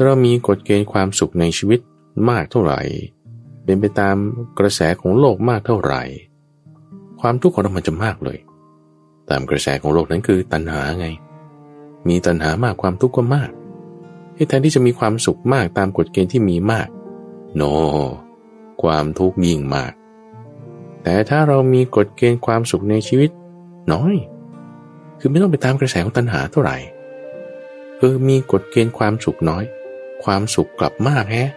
ถ้าเรามีกฎเกณฑ์ความสุขในชีวิตมากเท่าไหร่ เป็นไปตามกระแสของโลกมากเท่าไหร่ ความทุกข์ของเรามันจะมากเลย ตามกระแสของโลกนั้นคือตัณหาไง มีตัณหามากความทุกข์ก็มากแทนที่จะมีความสุขมากตามกฎเกณฑ์ที่มีมาก โนความทุกข์ยิ่งมาก แต่ถ้าเรามีกฎเกณฑ์ความสุขในชีวิต น้อย คือไม่ต้องไปตามกระแสของตัณหาเท่าไหร่เออมีกฎเกณฑ์ความสุขน้อย ความสุขกลับมากแฮะ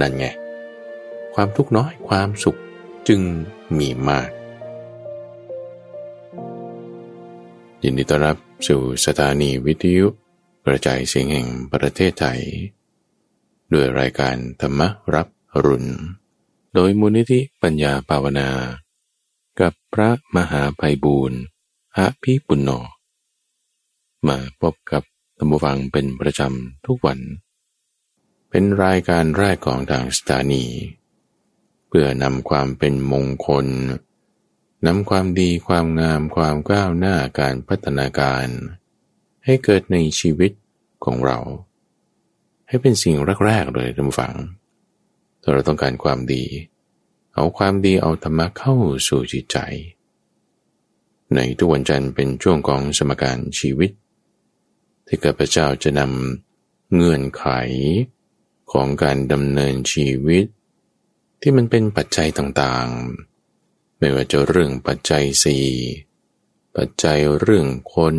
นั่นไง ความทุกข์น้อยความสุขจึงมีมาก ยินดีต้อนรับสู่สถานีวิทยุกระจายเสียงแห่งประเทศไทย ด้วยรายการธรรมรับรุณ โดยมูลนิธิปัญญาภาวนา กับพระมหาภัยบูรณ์อาภิปุณโญมาพบกับธรรมฟังเป็นประจำทุกวัน เป็นรายการแรกของทางสถานี เพื่อนำความเป็นมงคลนำความดีความงามความก้าวหน้าการพัฒนาการ ให้เกิดในชีวิตของเรา ให้เป็นสิ่งแรกๆเลยท่านฟังถ้าเราต้องการความดี เอาความดีเอาธรรมะเข้าสู่จิตใจ ในทุกวันจันทร์เป็นช่วงของสมการชีวิต ที่ข้าพเจ้าจะนำเงื่อนไข ของการดำเนินชีวิต ที่มันเป็นปัจจัยต่างๆ ไม่ว่าจะเรื่องปัจจัยสี่ปัจจัยเรื่องคน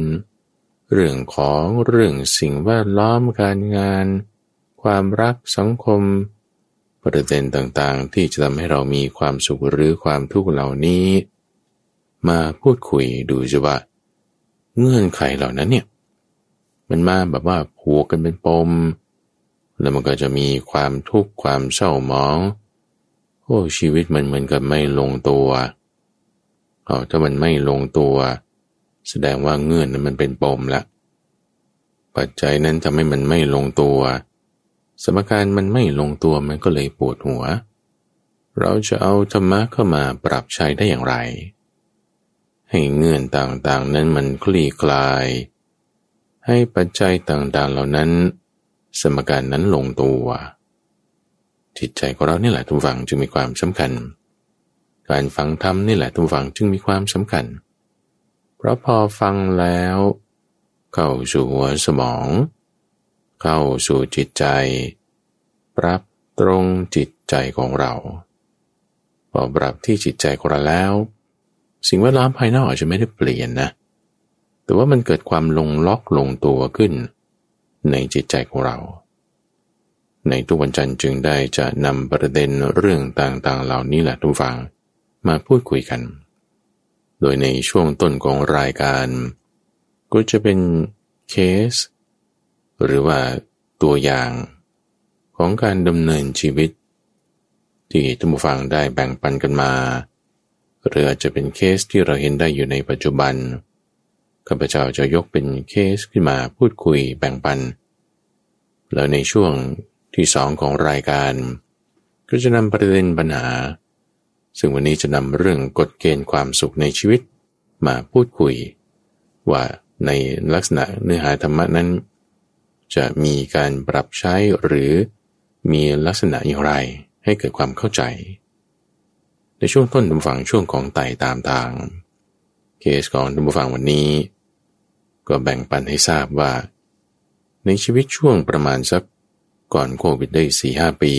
เรื่องของเรื่องสิ่งแวดล้อมการงาน ความรักสังคม ประเด็นต่างๆ ที่จะทำให้เรามีความสุขหรือความทุกข์เหล่านี้ มาพูดคุยดูจะว่า เงื่อนไขเหล่านั้นเนี่ยมันมาแบบว่าผูกกันเป็นปม แล้วมันก็จะมีความทุกข์ความเศร้าหมอง โอ้ชีวิตมันเหมือนกับไม่ลงตัวเอาถ้ามันไม่ลงตัว แสดงว่าเงื่อนนั้นมันเป็นปมละปัจจัยนั้นทำให้มันไม่ลงตัว สมการมันไม่ลงตัวมันก็เลยปวดหัว เราจะเอาธรรมะเข้ามาปรับใช้ได้อย่างไร ให้เงื่อนต่างๆนั้นมันคลี่คลาย ให้ปัจจัยต่างๆเหล่านั้น สมการนั้นลงตัว จิตใจของเรานี่แหละทุกฝังจึงมีความสำคัญ การฟังธรรมนี่แหละทุกฝังจึงมีความสำคัญเเพราะพอฟังแล้ว เข้าสู่หัวสมอง เข้าสู่จิตใจ ปรับตรงจิตใจของเราพอปรับที่จิตใจของเราแล้ว สิ่งแวดล้อมภายนอกอาจจะไม่ได้เปลี่ยนนะ แต่ว่ามันเกิดความลงล็อกลงตัวขึ้น ในจิตใจของเรา ในทุกวันจันทร์จึงได้จะนำประเด็นเรื่องต่างๆ เหล่านี้แหละทุกฝังมาพูดคุยกัน โดยในช่วงต้นของรายการ ก็จะเป็นเคส หรือว่าตัวอย่างของการดำเนินชีวิต ที่ท่านผู้ฟังได้แบ่งปันกันมา หรืออาจจะเป็นเคสที่เราเห็นได้อยู่ในปัจจุบัน ข้าพเจ้าจะยกเป็นเคสขึ้นมาพูดคุยแบ่งปัน แล้วในช่วงที่สองของรายการ ก็จะนำประเด็นปัญหา ซึ่งวันนี้จะนำเรื่องกฎเกณฑ์ความสุขในชีวิตมาพูดคุย ว่าในลักษณะเนื้อหาธรรมะนั้น จะมีการปรับใช้หรือมีลักษณะอย่างไรให้เกิดความเข้าใจ ในช่วงต้นดุฟังช่วงของไต่ตามทาง เคสของดุฟังวันนี้ ก็แบ่งปันให้ทราบว่า ในชีวิตช่วงประมาณสักก่อนโควิดได้สี่ห้าปี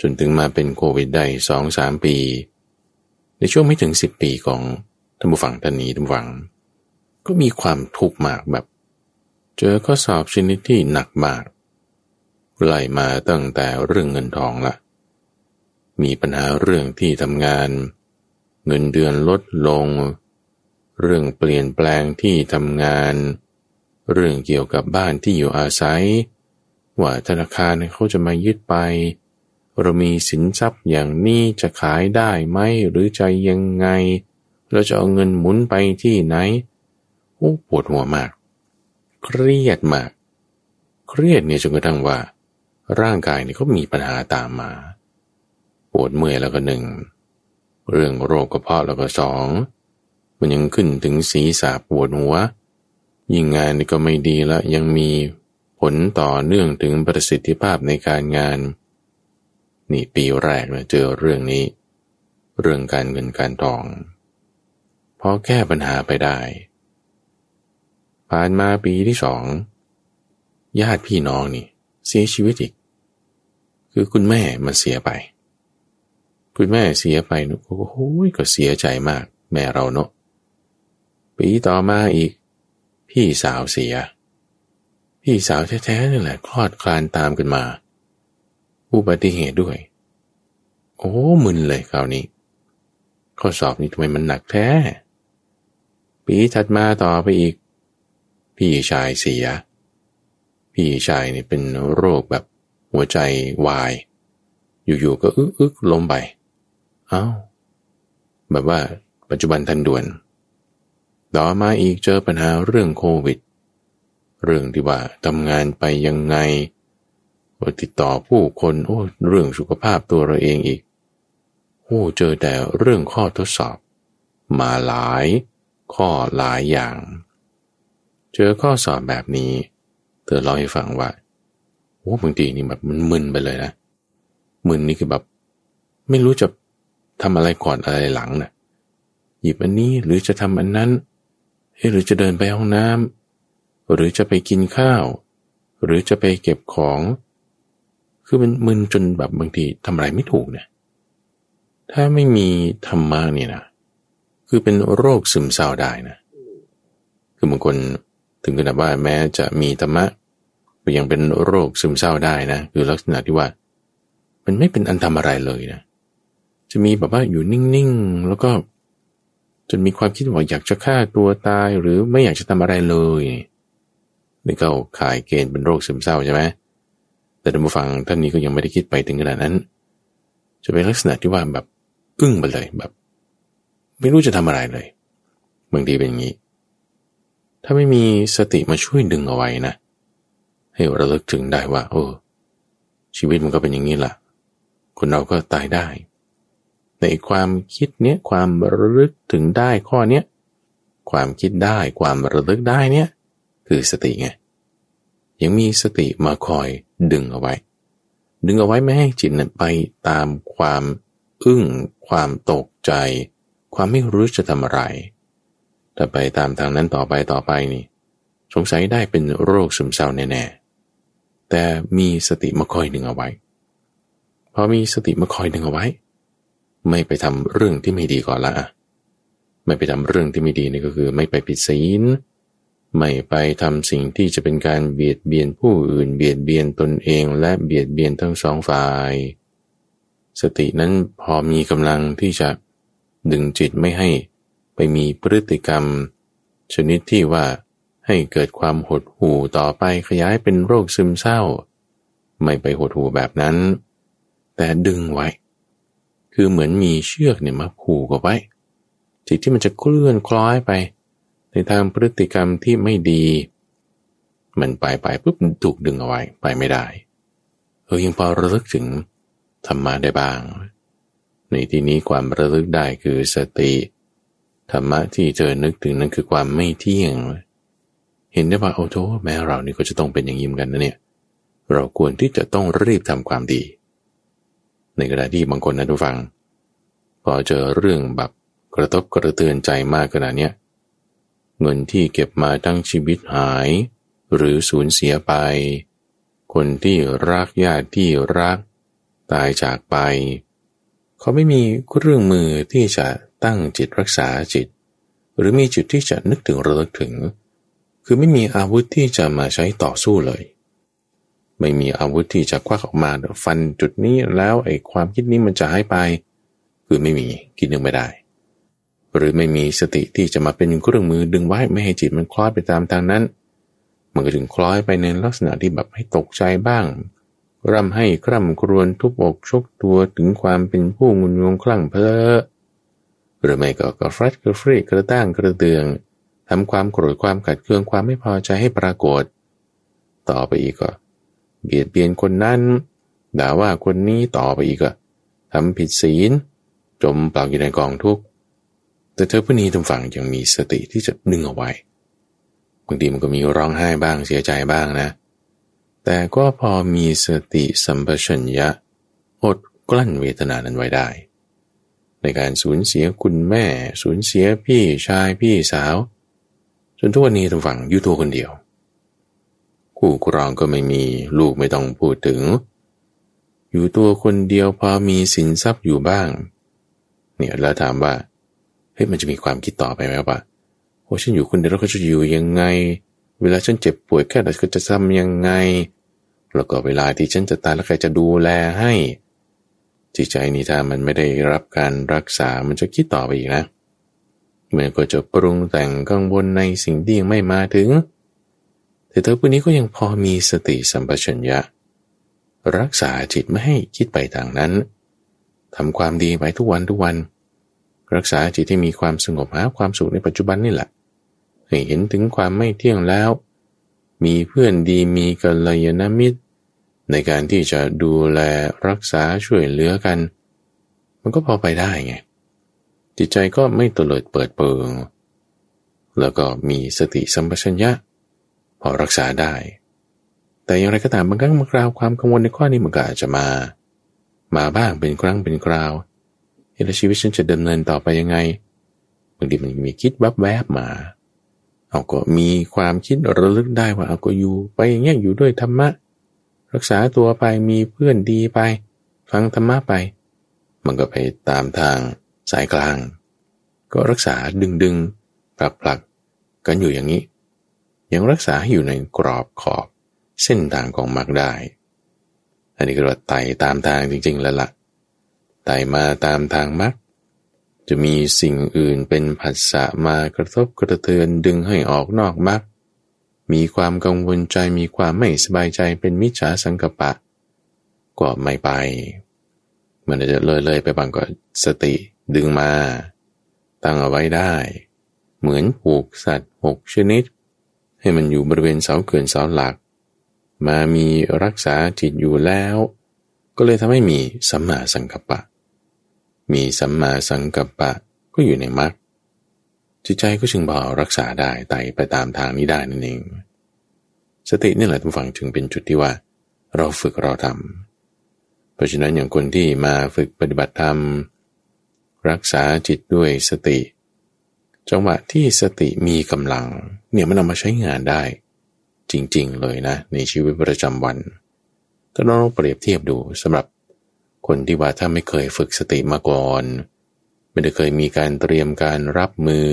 จนถึงมาเป็นโควิดได้สองสามปี ในช่วงไม่ถึงสิบปีของท่านผู้ฟังท่านนี้ท่านฟัง ก็มีความทุกข์มากแบบ เจอข้อสอบชนิดที่หนักมากไล่มาตั้งแต่เรื่องเงินทองละมีปัญหาเรื่องที่ทำงาน เงินเดือนลดลง เรื่องเปลี่ยนแปลงที่ทำงาน เรื่องเกี่ยวกับบ้านที่อยู่อาศัย ว่าธนาคารเขาจะมายึดไป เรามีสินทรัพย์อย่างนี้จะขายได้ไหมหรือจะยังไง เราจะเอาเงินหมุนไปที่ไหนโอ้ปวดหัวมาก เครียดมาก เครียดเนี่ยจนกระทั่งว่า ร่างกายเนี่ยก็มีปัญหาตามมา ปวดเมื่อยแล้วก็หนึ่ง เรื่องโรคกระเพาะแล้วก็สอง มันยังขึ้นถึงศีรษะปวดหัว ยิ่งงานก็ไม่ดีละยังมีผลต่อเนื่องถึงประสิทธิภาพในการงาน นี่ปีแรกนะเจอเรื่องนี้ เรื่องการเงินการทองพอแก้ปัญหาไปได้ ผ่านมาปีที่สองญาติพี่น้องนี่เสียชีวิตอีก คือคุณแม่มาเสียไป คุณแม่เสียไปนุโอ้โหก็เสียใจมาก แม่เราเนาะ ปีต่อมาอีก พี่สาวเสีย พี่สาวแท้ๆนี่แหละคลอดคลานตามกันมา อุบัติเหตุด้วย โอ้มึนเลยคราวนี้ ข้อสอบนี่ทำไมมันหนักแท้ ปีถัดมาต่อไปอีก พี่ชายเสีย พี่ชายนี่เป็นโรคแบบหัวใจวาย อยู่ๆก็อึกอึกล้มไป เอา้า แบบว่าปัจจุบันทันด่วน ต่อมาอีกเจอปัญหาเรื่องโควิด เรื่องที่ว่าทำงานไปยังไงติดต่อผู้คนโอ้เรื่องสุขภาพตัวเราเองอีกโอ้เจอแต่เรื่องข้อทดสอบ มาหลายข้อหลายอย่าง เจอข้อสอบแบบนี้ เธอเล่าให้ฟังว่าโอ้บางทีนี่แบบมันมึนไปเลยนะมึนนี่คือแบบ ไม่รู้จะทำอะไรก่อนอะไรหลังนะ่ะหยิบอันนี้หรือจะทำอันนั้น หรือจะเดินไปห้องน้ำหรือจะไปกินข้าว หรือจะไปเก็บของ คือมันมึนจนแบบบางทีทำอะไรไม่ถูกเนี่ยถ้าไม่มีธรรมะเนี่ยนะ คือเป็นโรคซึมเศร้าได้นะ คือบางคนถึงขนาดว่าแม้จะมีธรรมะก็ยังเป็นโรคซึมเศร้าได้นะ คือลักษณะที่ว่า มันไม่เป็นอันทำอะไรเลยนะ จะมีแบบว่าอยู่นิ่งๆ แล้วก็ จนมีความคิดว่าอยากจะฆ่าตัวตายหรือไม่อยากจะทำอะไรเลยนี่ก็ขายเกณฑ์เป็นโรคซึมเศร้าใช่ไหมแต่ท่านผู้ฟังท่านนี้ก็ยังไม่ได้คิดไปถึงขนาดนั้น จะเป็นลักษณะที่ว่าแบบอึ้งไปเลยแบบ ไม่รู้จะทำอะไรเลยบางทีเป็นอย่างนี้ ถ้าไม่มีสติมาช่วยดึงเอาไว้นะ ให้ระลึกถึงได้ว่า โอ้ชีวิตมันก็เป็นอย่างนี้แหละคนเราก็ตายได้ ในความคิดเนี้ยความระลึกถึงได้ข้อเนี้ยความคิดได้ความระลึกได้เนี้ยคือสติไงยังมีสติมาคอยดึงเอาไว้ ดึงเอาไว้ไม่ให้จิตนั้นไปตามความอึ้ง ความตกใจ ความไม่รู้จะทำอะไรถ้าไปตามทางนั้นต่อไปต่อไปนี่ สงสัยได้เป็นโรคซึมเศร้าแน่ๆแต่มีสติมาคอยดึงเอาไว้พอมีสติมาคอยดึงเอาไว้ ไม่ไปทำเรื่องที่ไม่ดีก่อนละไม่ไปทำเรื่องที่ไม่ดีนี่ก็คือ ไม่ไปผิดศีล ไม่ไปทำสิ่งที่จะเป็นการเบียดเบียนผู้อื่น เบียดเบียนตนเองและเบียดเบียนทั้งสองฝ่าย สตินั้นพอมีกำลังที่จะดึงจิตไม่ให้ไปมีพฤติกรรม ชนิดที่ว่าให้เกิดความหดหู่ต่อไปขยายเป็นโรคซึมเศร้า ไม่ไปหดหู่แบบนั้น แต่ดึงไว้ คือเหมือนมีเชือกเนี่ยมาผูกเอาไว้จิตที่มันจะเคลื่อนคล้อยไป ในทางพฤติกรรมที่ไม่ดี มันไปไปปุ๊บถูกดึงเอาไว้ไปไม่ได้เออยังพอระลึกถึงธรรมะได้บ้าง ในที่นี้ความระลึกได้คือสติ ธรรมะที่เจอนึกถึงนั้นคือความไม่เที่ยง เห็นได้ว่าโอ้โหแม้เรานี่ก็จะต้องเป็นอย่างยิ่มกันนะเนี่ยเราควรที่จะต้องรีบทำความดี ในขณะที่บางคนนะทุกฟัง พอเจอเรื่องแบบกระทบกระเตือนใจมากขนาดนี้เงินที่เก็บมาทั้งชีวิตหาย หรือสูญเสียไป คนที่รักญาติที่รัก ตายจากไป เขาไม่มีเครื่องมือที่จะตั้งจิตรักษาจิต หรือมีจุดที่จะนึกถึงระลึกถึง คือไม่มีอาวุธที่จะมาใช้ต่อสู้เลย ไม่มีอาวุธที่จะควักออกมาฟันจุดนี้แล้วไอ้ความคิดนี้มันจะหายไป คือไม่มีคิดนึงไม่ได้ หรือไม่มีสติที่จะมาเป็นเครื่องมือดึงไว้ไม่ให้จิตมันคล้อยไปตามทางนั้น มันก็ถึงคล้อยไปในลักษณะที่แบบให้ตกใจบ้าง ร่ำให้คร่ำครวญทุบอกชกตัวถึงความเป็นผู้งุนงงคลั่งเพลอหรือไม่ก็กระฟรัดกระฟรีกระต้างกระเตืองทำความโกรธความขัดเคืองความไม่พอใจให้ปรากฏ ต่อไปอีกก็เบียดเบียนคนนั้น ด่าว่าคนนี้ต่อไปอีกอะทำผิดศีล จมปล่าอยู่ในกองทุกข์แต่เธอผู้นี้ทางฝั่งยังมีสติที่จะดึงเอาไว้บางทีมันก็มีร้องไห้บ้างเสียใจบ้างนะ แต่ก็พอมีสติสัมปชัญญะอดกลั้นเวทนานั้นไว้ได้ ในการสูญเสียคุณแม่ สูญเสียพี่ชายพี่สาว จนทุกวันนี้ทางฝั่งอยู่ตัวคนเดียว คู่ครองก็ไม่มีลูกไม่ต้องพูดถึง อยู่ตัวคนเดียวพอมีสินทรัพย์อยู่บ้าง เนี่ยแล้วถามว่าเฮ้ยมันจะมีความคิดต่อไปไหมว่าโอ้ฉันอยู่คนเดียวแล้วก็จะอยู่ยังไง เวลาฉันเจ็บป่วยแค่ไหนก็จะทำยังไง แล้วก็เวลาที่ฉันจะตายแล้วใครจะดูแลให้ จิตใจนี่ถ้ามันไม่ได้รับการรักษา มันจะคิดต่อไปอีกนะมันก็จะปรุงแต่งกังวลในสิ่งที่ยังไม่มาถึง แต่เธอผู้นี้ก็ยังพอมีสติสัมปชัญญะ รักษาจิตไม่ให้คิดไปทางนั้น ทำความดีไปทุกวันทุกวัน รักษาจิตที่มีความสงบหาความสุขในปัจจุบันนี่แหละให้เห็นถึงความไม่เที่ยงแล้ว มีเพื่อนดีมีกัลยาณมิตร ในการที่จะดูแลรักษาช่วยเหลือกัน มันก็พอไปได้ไง จิตใจก็ไม่ตลิดเปิดเปิง แล้วก็มีสติสัมปชัญญะ พอรักษาได้ แต่อย่างไรก็ตามบางครั้งบางคราวความกังวลในข้อนี้มันก็อาจจะมา มาบ้างเป็นครั้งเป็นคราวเฮ้ยชีวิตฉันจะดำเนินต่อไปยังไงบางทีมันมีคิดแวบๆมาเอาก็มีความคิดระลึกได้ว่าเอาก็อยู่ไปอย่างเงี้ยอยู่ด้วยธรรมะ รักษาตัวไปมีเพื่อนดีไป ฟังธรรมะไป มันก็ไปตามทางสายกลาง ก็รักษาดึงดึงผลักผลักกันอยู่อย่างนี้ ยังรักษาอยู่ในกรอบขอบเส้นทางของมรรคได้ อันนี้ก็ว่าไต่ตามทางจริง ๆ แล้วละ่ะไต่มาตามทางมรรคจะมีสิ่งอื่นเป็นผัสสะมากระทบกระเทือนดึงให้ออกนอกมรรคมีความกังวลใจมีความไม่สบายใจเป็นมิจฉาสังกปะ ก็ไม่ไป มันจะเลยเลยไปบางก็สติดึงมา ตั้งเอาไว้ได้ เหมือนผูกสัตว์หกชนิด ให้มันอยู่บริเวณเสาเขื่อนเสาหลัก มามีรักษาจิตอยู่แล้ว ก็เลยทำให้มีสัมมาสังกัปปะ มีสัมมาสังกัปปะก็อยู่ในมรรคจิตใจก็จึงพอรักษาได้ไต่ไปตามทางนี้ได้นั่นเอง สตินี่แหละทุกฝังจึงเป็นจุดที่ว่า เราฝึกเราทำเพราะฉะนั้นอย่างคนที่มาฝึกปฏิบัติธรรม รักษาจิตด้วยสติ จังหวะที่สติมีกำลัง เนี่ยมันเอามาใช้งานได้ จริง ๆ เลยนะ ในชีวิตประจำวันถ้าเราเปรียบเทียบดูสำหรับคนที่ว่าถ้าไม่เคยฝึกสติมาก่อน ไม่ได้เคยมีการเตรียมการรับมือ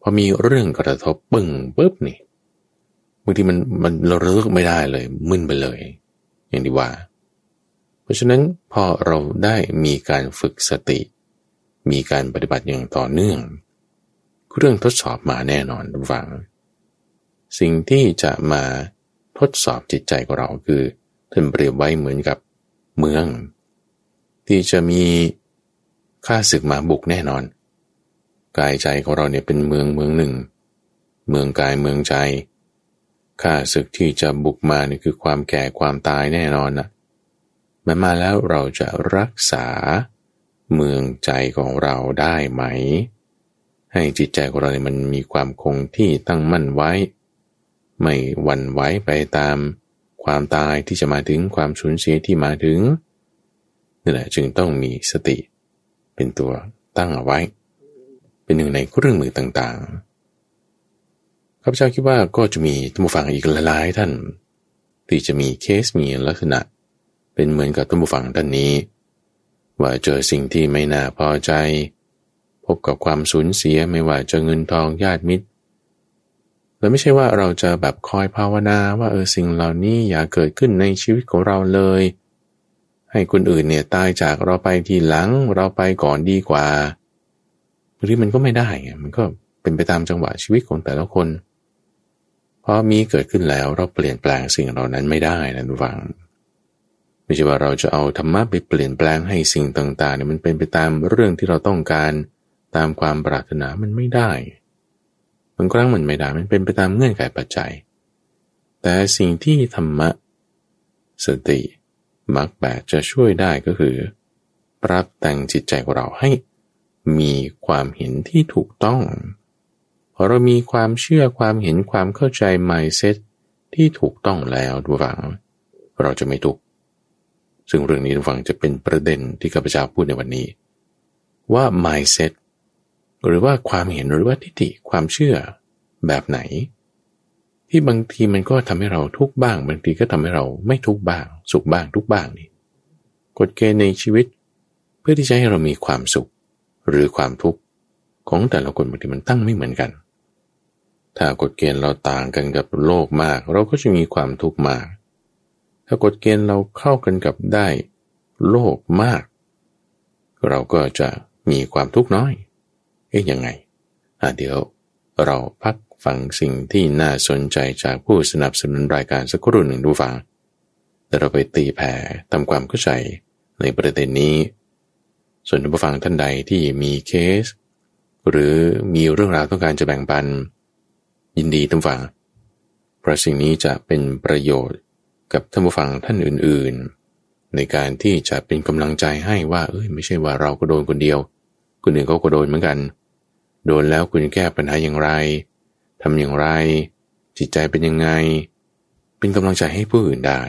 พอมีเรื่องกระทบปึ้งปุ๊บนี่บางทีมันมันเราเลิกไม่ได้เลย มึนไปเลย อย่างที่ว่า เพราะฉะนั้นพอเราได้มีการฝึกสติ มีการปฏิบัติอย่างต่อเนื่องเรื่องทดสอบมาแน่นอนทุกฝัง สิ่งที่จะมาทดสอบจิตใจของเราคือท่านเปรียบไว้เหมือนกับเมือง ที่จะมีข้าศึกมาบุกแน่นอน กายใจของเราเนี่ยเป็นเมืองเมืองหนึ่ง เมืองกายเมืองใจข้าศึกที่จะบุกมานี่คือความแก่ความตายแน่นอนนะมันมาแล้วเราจะรักษาเมืองใจของเราได้ไหม ให้จิตใจของเราเนี่ยมันมีความคงที่ตั้งมั่นไว้ ไม่หวั่นไหวไปตามความตายที่จะมาถึงความสูญเสียที่มาถึงนี่แหละจึงต้องมีสติ เป็นตัวตั้งเอาไว้ เป็นหนึ่งในเครื่องมือต่างๆข้าพเจ้าคิดว่าก็จะมีท่านผู้ฟังอีกหลายๆท่าน ที่จะมีเคสมีลักษณะ เป็นเหมือนกับท่านผู้ฟังท่านนี้ ว่าเจอสิ่งที่ไม่น่าพอใจ พบกับความสูญเสียไม่ว่าจะเงินทองญาติมิตร แล้วไม่ใช่ว่าเราจะแบบคอยภาวนาว่าเออสิ่งเหล่านี้อย่าเกิดขึ้นในชีวิตของเราเลย ให้คนอื่นเนี่ยตายจากเราไปทีหลังเราไปก่อนดีกว่าบางทีมันก็ไม่ได้ไงมันก็เป็นไปตามจังหวะชีวิตของแต่ละคนพอมีเกิดขึ้นแล้วเราเปลี่ยนแปลงสิ่งเหล่านั้นไม่ได้นะทุกฝังไม่ใช่ว่าเราจะเอาธรรมะไปเปลี่ยนแปลงให้สิ่งต่างๆเนี่ยมันเป็นไปตามเรื่องที่เราต้องการตามความปรารถนามันไม่ได้ บางครั้งมันไม่ได้มันเป็นไปตามเงื่อนไขปัจจัย แต่สิ่งที่ธรรมะ สติมักแปดจะช่วยได้ก็คือ ปรับแต่งจิตใจของเราให้มีความเห็นที่ถูกต้องพอเรามีความเชื่อความเห็นความเข้าใจ mindset ที่ถูกต้องแล้วดูฟัง เราจะไม่ทุกข์ซึ่งเรื่องนี้ทุกฝังจะเป็นประเด็นที่ข้าพเจ้าพูดในวันนี้ ว่า mindset หรือว่าความเห็นหรือว่าทิฏฐิความเชื่อแบบไหน ที่บางทีมันก็ทำให้เราทุกข์บ้าง บางทีก็ทำให้เราไม่ทุกข์บ้าง สุขบ้างทุกบ้างนี่กฎเกณฑ์ในชีวิต เพื่อที่จะให้เรามีความสุข หรือความทุกข์ของแต่ละคนบางทีมันตั้งไม่เหมือนกัน ถ้ากฎเกณฑ์เราต่างกันกับโลกมาก เราก็จะมีความทุกข์มาก ถ้ากฎเกณฑ์เราเข้ากันกับได้โลกมาก เราก็จะมีความทุกข์น้อย อ๊ะยังไงอะเดี๋ยวเราพักฟังสิ่งที่น่าสนใจจากผู้สนับสนุนรายการสักครู่หนึ่งดูฟังแต่เราไปตีแผ่ทำความเข้าใจในประเด็นนี้ ส่วนผู้ฟังท่านใดที่มีเคส หรือมีเรื่องราวต้องการจะแบ่งปัน ยินดีท่านฟัง เพราะสิ่งนี้จะเป็นประโยชน์กับท่านผู้ฟังท่านอื่นๆ ในการที่จะเป็นกำลังใจให้ว่าเอ้ยไม่ใช่ว่าเราก็โดนคนเดียว คนอื่นเขาก็โดนเหมือนกัน โดนแล้วคุณแก้ปัญหาอย่างไรทำอย่างไร จิตใจเป็นยังไง เป็นกำลังใจให้ผู้อื่นได้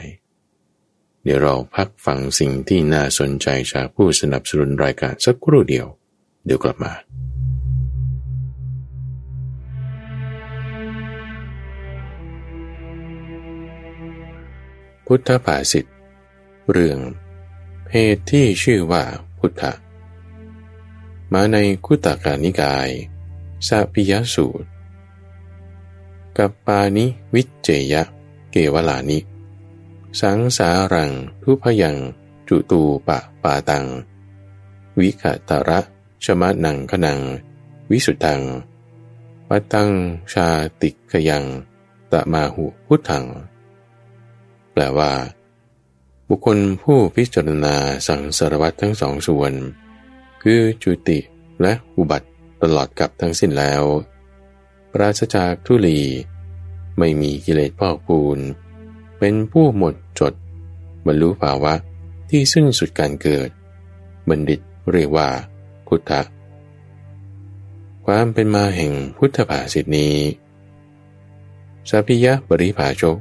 เดี๋ยวเราพักฟังสิ่งที่น่าสนใจจากผู้สนับสนุนรายการสักครู่เดียว เดี๋ยวกลับมาพุทธภาษิตเรื่องเพศที่ชื่อว่าพุทธ มาในคุตกานิกายสาพิยสูตร กับปานิวิจเจยะ เกวลานิ สังสารัง ทุพยัง จุตูปะปาตัง วิขตระชมะนังขนัง วิสุทังปตังชาติกยัง ตะมาหุพุทธัง แปลว่า บุคคลผู้พิจารณาสังสารวัตทั้งสองส่วน คือจุติและอุบัติตลอดกับทั้งสิ้นแล้ว ปราศจากทุลี ไม่มีกิเลสพอกพูน เป็นผู้หมดจด บรรลุภาวะที่ซึ่งสุดการเกิด บัณฑิตเรียกว่าพุทธะความเป็นมาแห่งพุทธภาษิตนี้สัพยะบริภาชก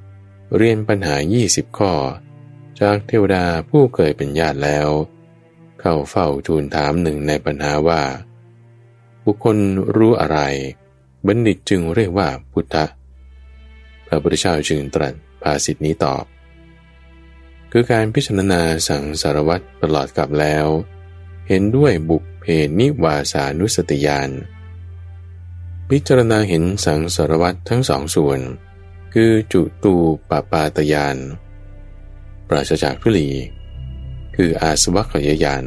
เรียนปัญหา 20 ข้อ จากเทวดาผู้เคยเป็นญาติแล้ว เข้าเฝ้าทูลถามหนึ่งในปัญหาว่า บุคคลรู้อะไร บัณฑิตจึงเรียกว่าพุทธะพระพุทธเจ้าจึงตรัสภาษิตนี้ตอบ คือการพิจารณาสังสารวัตรตลอดกับแล้ว เห็นด้วยบุพเพนิวาสานุสติยานพิจารณาเห็นสังสารวัตรทั้งสองส่วน คือจุตูปปาตยานปราศจากทุลี คืออาสวัคยายาน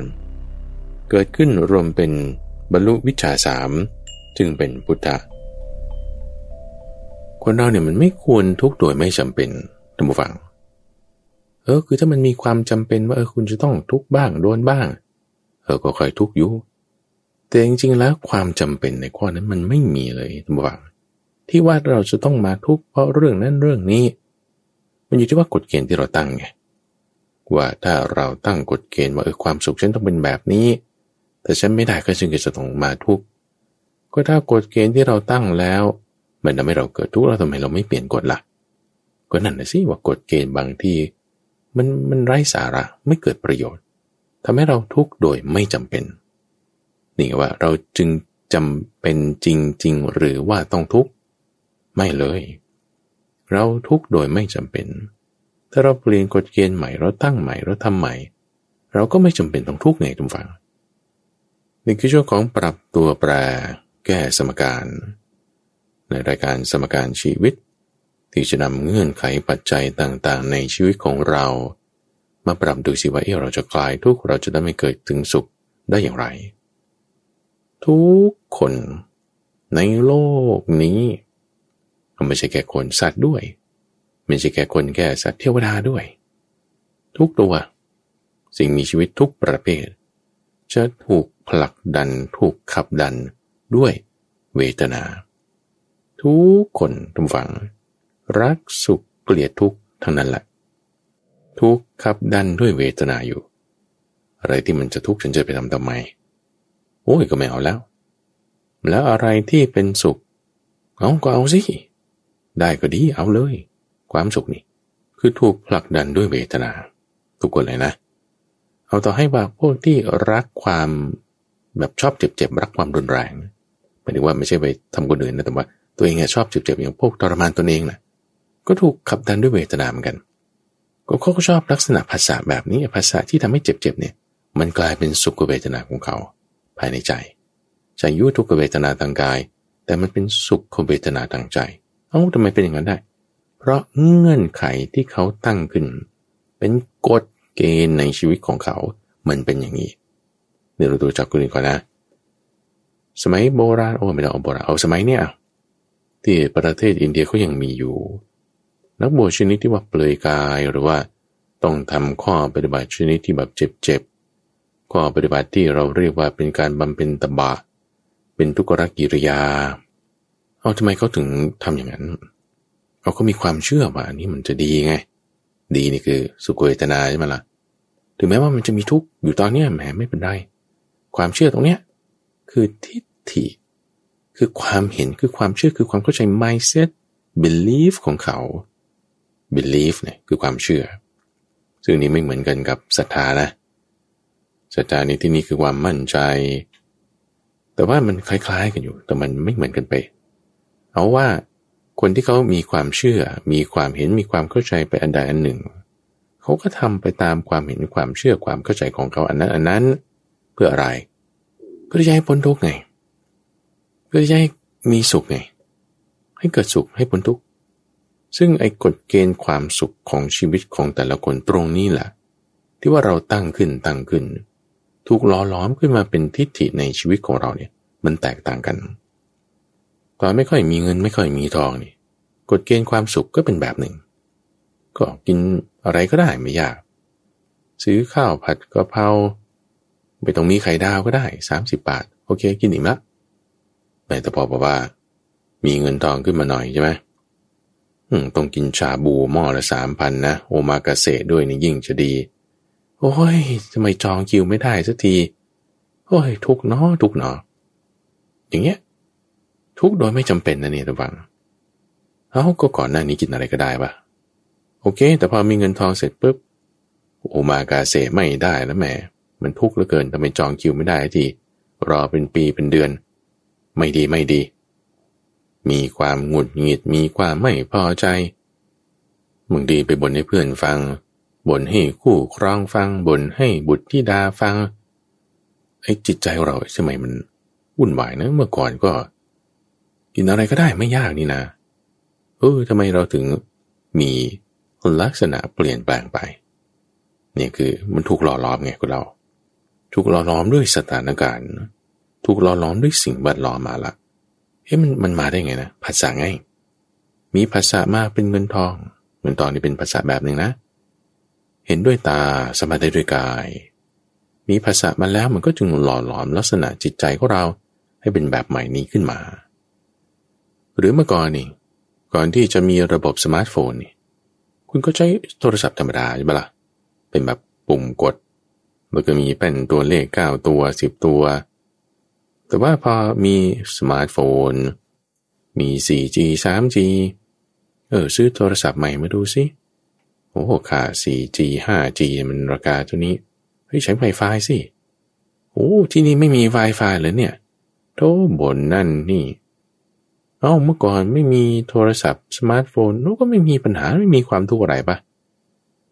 เกิดขึ้นรวมเป็นบรรลุวิชาสามจึงเป็นพุทธะคนเราเนี่ยมันไม่ควรทุกโดยไม่จำเป็นท่านผู้ฟัง เออคือถ้ามันมีความจำเป็นว่าเออคุณจะต้องทุกบ้างโดนบ้าง เออก็ค่อยทุกอยู่แต่จริงๆแล้วความจำเป็นในข้อนั้นมันไม่มีเลยท่านผู้ฟัง ที่ว่าเราจะต้องมาทุกเพราะเรื่องนั้นเรื่องนี้ มันอยู่ที่ว่ากฎเกณฑ์ที่เราตั้งไง ว่าถ้าเราตั้งกฎเกณฑ์ว่าเออความสุขฉันต้องเป็นแบบนี้ แต่ฉันไม่ได้ก็ฉันก็จะต้องมาทุกข์ก็ถ้ากฎเกณฑ์ที่เราตั้งแล้ว มันทำให้เราเกิดทุกข์แล้วทำไมเราไม่เปลี่ยนกฎละ่ะ ก็นั่นนะสิว่ากฎเกณฑ์บางที่มันมันไร้สาระไม่เกิดประโยชน์ทำให้เราทุกข์โดยไม่จำเป็น นี่ว่าเราจึงจำเป็นจริง ๆ หรือว่าต้องทุกข์ไม่เลย เราทุกข์โดยไม่จำเป็น ถ้าเราเปลี่ยนกฎเกณฑ์ใหม่เราตั้งใหม่เราทำใหม่ เราก็ไม่จำเป็นต้องทุกข์ไงทุกฝังนี่คือช่วงของปรับตัวแปรแก้สมการ ในรายการสมการชีวิต ที่จะนำเงื่อนไขปัจจัยต่างๆ ในชีวิตของเรา มาปรับดูสิว่าเราจะคลายทุกข์เราจะได้ไม่เกิดถึงสุขได้อย่างไร ทุกคนในโลกนี้ไม่ใช่แค่คนสัตว์ด้วย ไม่ใช่แค่คนแค่สัตว์เทวดาด้วย ทุกตัว สิ่งมีชีวิตทุกประเภท จะถูกผลักดันถูกขับดันด้วยเวทนา ทุกคนทุกฝัง รักสุขเกลียดทุกทั้งนั้นแหละทุกขับดันด้วยเวทนาอยู่ อะไรที่มันจะทุกข์ฉันจะไปทำทำไมโอ้ยก็ไม่เอาแล้ว แล้วอะไรที่เป็นสุข เอาก็เอาสิ ได้ก็ดีเอาเลย ความสุขนี่ คือถูกผลักดันด้วยเวทนา ทุกคนเลยนะ เอาต่อให้ว่าพวกที่รักความแบบชอบเจ็บๆรักความรุนแรงหมายถึงว่าไม่ใช่ไปทำคนอื่นนะแต่ว่าตัวเองชอบเจ็บๆอย่างพวกทรมานตนเองนะก็ถูกขับดันด้วยเวทนาเหมือนกันก็เขาก็ชอบลักษณะภาษาแบบนี้ภาษาที่ทำให้เจ็บๆเนี่ย มันกลายเป็นสุขเวทนาของเขา ภายในใจใจยุทุกเวทนาทางกาย แต่มันเป็นสุขเวทนาทางใจเอ้าทำไมเป็นอย่างนั้นได้ เพราะเงื่อนไขที่เขาตั้งขึ้น เป็นกฎเกณฑ์ในชีวิตของเขา มันเป็นอย่างนี้เดี๋ยวเราดูจากคุณก่อนนะ สมัยโบราณโอ้ไม่ต้องเอาโบราณเอาสมัยเนี้ยที่ประเทศอินเดียเขายังมีอยู่ นักบวชชนิดที่ว่าเปลือยกายหรือว่า ต้องทำข้อปฏิบัติชนิดที่แบบเจ็บๆข้อปฏิบัติที่เราเรียกว่าเป็นการบำเพ็ญตบะ เป็นทุกขกิริยา เอาทำไมเขาถึงทำอย่างนั้น เขาก็มีความเชื่อว่าอันนี้มันจะดีไง ดีนี่คือสุขเวทนาใช่ไหมละ่ะ ถึงแม้ว่ามันจะมีทุกข์อยู่ตอนนี้แหมไม่เป็นไร ความเชื่อตรงเนี้ยคือทิฏฐิ คือความเห็นคือความเชื่อคือความเข้าใจ mindset belief ของเขา belief เนี่ยคือความเชื่อ ซึ่งนี้ไม่เหมือนกันกับศรัทธานะศรัทธาในที่นี้คือความมั่นใจ แต่ว่ามันคล้ายๆกันอยู่ แต่มันไม่เหมือนกันไป เอาว่า คนที่เขามีความเชื่อ มีความเห็นมีความเข้าใจไปอันใดอันหนึ่ง เขาก็ทำไปตามความเห็นความเชื่อความเข้าใจของเขาอันนั้นอันนั้น เพื่ออะไรเพื่อจะให้พ้นทุกข์ไง เพื่อจะให้มีสุขไง ให้เกิดสุขให้พ้นทุกข์ซึ่งไอ้กฎเกณฑ์ความสุขของชีวิตของแต่ละคนตรงนี้แหละที่ว่าเราตั้งขึ้นตั้งขึ้น ถูกล้อล้อมขึ้นมาเป็นทิฏฐิในชีวิตของเราเนี่ย มันแตกต่างกัน ตอนไม่ค่อยมีเงินไม่ค่อยมีทองนี่กฎเกณฑ์ความสุขก็เป็นแบบหนึ่ง ก็กินอะไรก็ได้ไม่ยาก ซื้อข้าวผัดกะเพราไม่ต้องมีไข่ดาวก็ได้สามสิบบาท โอเค กินอิ่มละแต่พอบอกว่า มีเงินทองขึ้นมาหน่อยใช่ไหมต้องกินชาบูหม้อละสามพันนะโอมากาเสด้วยนี่ยิ่งจะดี โอ้ยทำไมจองคิวไม่ได้สักที โอ้ยทุกเนาะทุกเนาะอย่างเงี้ย ทุกโดยไม่จำเป็นนะเนี่ยระวังเอาก็ก่อนหน้านี้กินอะไรก็ได้ปะโอเค แต่พอมีเงินทองเสร็จปุ๊บโอมากาเสไม่ได้แล้วแหมมันทุกข์เหลือเกินทำไมจองคิวไม่ได้ทีรอเป็นปีเป็นเดือน ไม่ดีไม่ดี มีความหงุดหงิดมีความไม่พอใจบางทีไปบ่นให้เพื่อนฟังบ่นให้คู่ครองฟังบ่นให้บุตรที่ดาฟังไอ้จิตใจเราใช่ไหมมันวุ่นวายนะเมื่อก่อนก็ กินอะไรก็ได้ไม่ยากนี่นะเออทำไมเราถึงมีลักษณะเปลี่ยนแปลงไป เนี่ยคือมันถูกหล่อล้อมไงคุณเรา ถูกหล่อล้อมด้วยสถานการณ์ ถูกหล่อหลอมด้วยสิ่งแวดล้อมมาละเฮ้ยมันมันมาได้ไงนะภาษาไง มีภาษามาเป็นเงินทองเงินทองนี่เป็นภาษาแบบหนึ่งนะ เห็นด้วยตาสมาได้ด้วยกาย มีภาษามาแล้วมันก็จึงหล่อหลอมลักษณะจิตใจของเราให้เป็นแบบใหม่นี้ขึ้นมา หรือเมื่อก่อนนี่ ก่อนที่จะมีระบบสมาร์ทโฟนนี่คุณก็ใช้โทรศัพท์ธรรมดาใช่ไหมละ่ะ เป็นแบบปุ่มกด แล้วก็มีเป็นตัวเลขเก้าตัวสิบตัว แต่ว่าพอมีสมาร์ทโฟน มี 4G 3G เออซื้อโทรศัพท์ใหม่มาดูสิโอ้ค่า 4G 5G มันราคาตัวนี้ เฮ้ยใช้ Wi-Fi สิ โอ้ที่นี่ไม่มี Wi-Fi เลยเนี่ย ก็บ่นนั่นนี่ เอ้าเมื่อก่อนไม่มีโทรศัพท์สมาร์ทโฟนนู้ก็ไม่มีปัญหาไม่มีความทุกข์อะไรปะ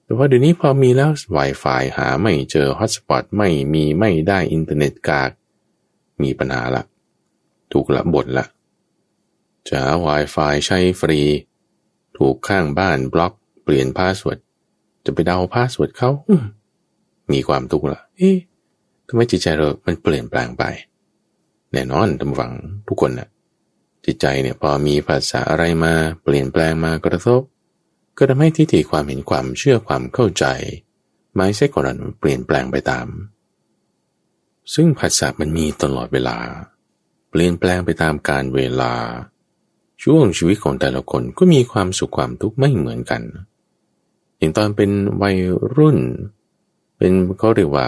แต่ว่าเดี๋ยวนี้พอมีแล้ว Wi-Fi หาไม่เจอ hotspot ไม่มีไม่ได้อินเทอร์เน็ตกาก มีปัญหาละทุกข์ละบทละจะ Wi-Fi ใช้ฟรี ถูกข้างบ้านบล็อก เปลี่ยน password จะไปเดา password เขามีความทุกข์ละเอ๊ะทำไมจิตใจเรา มันเปลี่ยนแปลงไป แน่นอนท่านผู้ฟังทุกคนน่ะ จิตใจเนี่ยพอมีผัสสะอะไรมาเปลี่ยนแปลงมากระทบ ก็ทำให้ทิฏฐิความเห็นความเชื่อความเข้าใจไม่ใช่ก่อนเปลี่ยนแปลงไปตาม ซึ่งผัสสะมันมีตลอดเวลา เปลี่ยนแปลงไปตามการเวลา ช่วงชีวิตของแต่ละคนก็มีความสุขความทุกข์ไม่เหมือนกันอย่างตอนเป็นวัยรุ่น เป็นเขาเรียกว่า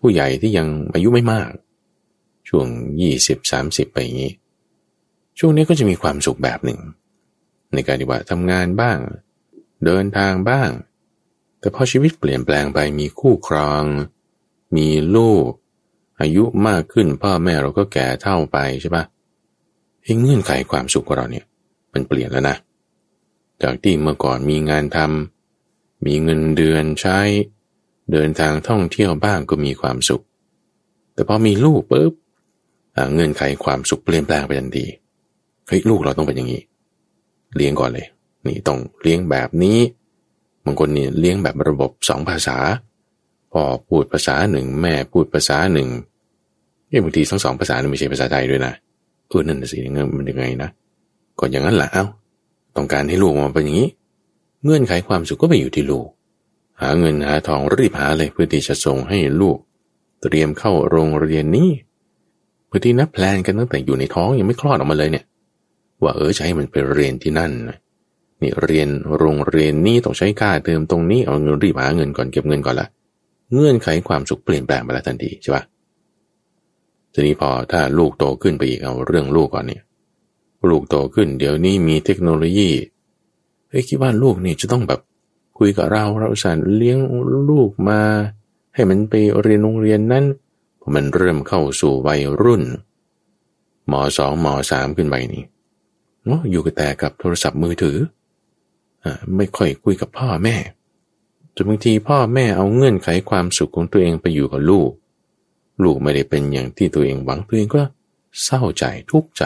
ผู้ใหญ่ที่ยังอายุไม่มาก ช่วงยี่สิบสามสิบไปอย่างนี้ ช่วงนี้ก็จะมีความสุขแบบหนึ่ง ในการที่ว่าทำงานบ้าง เดินทางบ้าง แต่พอชีวิตเปลี่ยนแปลงไปมีคู่ครอง มีลูก อายุมากขึ้นพ่อแม่เราก็แก่เท่าไปใช่ปะเองเงื่อนไขความสุขของเราเนี่ย มันเปลี่ยนแล้วนะ จากที่เมื่อก่อนมีงานทำมีเงินเดือนใช้ เดินทางท่องเที่ยวบ้างก็มีความสุข แต่พอมีลูกปุ๊บเงื่อนไขความสุขเปลี่ยนแปลงไปทันที เฮ้ยลูกเราต้องเป็นอย่างนี้ เลี้ยงก่อนเลย นี่ต้องเลี้ยงแบบนี้บางคนนี่เลี้ยงแบบระบบสองภาษาพ่อพูดภาษาหนึ่งแม่พูดภาษาหนึ่งนี่บางทีทั้งสองภาษาไม่ใช่ภาษาไทยด้วยนะเออนั่นสิเงี้ยมันยังไงนะก็อย่างนั้นแหละเอ้าต้องการให้ลูกมาเป็นอย่างนี้ เงื่อนไขความสุขก็ไปอยู่ที่ลูก หาเงินหาทองรีบหาเลยเพื่อที่จะส่งให้ลูก เตรียมเข้าโรงเรียนนี้เพื่อที่นับ plan กันตั้งแต่อยู่ในท้องยังไม่คลอดออกมาเลยเนี่ย ว่าเออจะให้มันไปเรียนที่นั่นนี่เรียนโรงเรียนนี้ต้องใช้ค่าเทอมตรงนี้เอาเงินรีบหาเงินก่อนเก็บเงินก่อนละเงื่อนไขความสุขเปลี่ยนแปลงไปแล้วทันทีใช่ปะทีนี้พอถ้าลูกโตขึ้นไปอีกเอาเรื่องลูกก่อนเนี่ย ลูกโตขึ้น เดี๋ยวนี้มีเทคโนโลยีเฮ้ยคิดว่าลูกนี่จะต้องแบบคุยกับเราเราสั่นเลี้ยงลูกมา ให้มันไปเรียนโรงเรียนนั้นพอมันเริ่มเข้าสู่วัยรุ่นมสองมสามขึ้นไปนี่ เนาะอยู่กับแต่กับโทรศัพท์มือถืออ่าไม่ค่อยคุยกับพ่อแม่จนบางทีพ่อแม่เอาเงื่อนไขความสุขของตัวเองไปอยู่กับลูก ลูกไม่ได้เป็นอย่างที่ตัวเองหวังตัวเองก็เศร้าใจทุกข์ใจ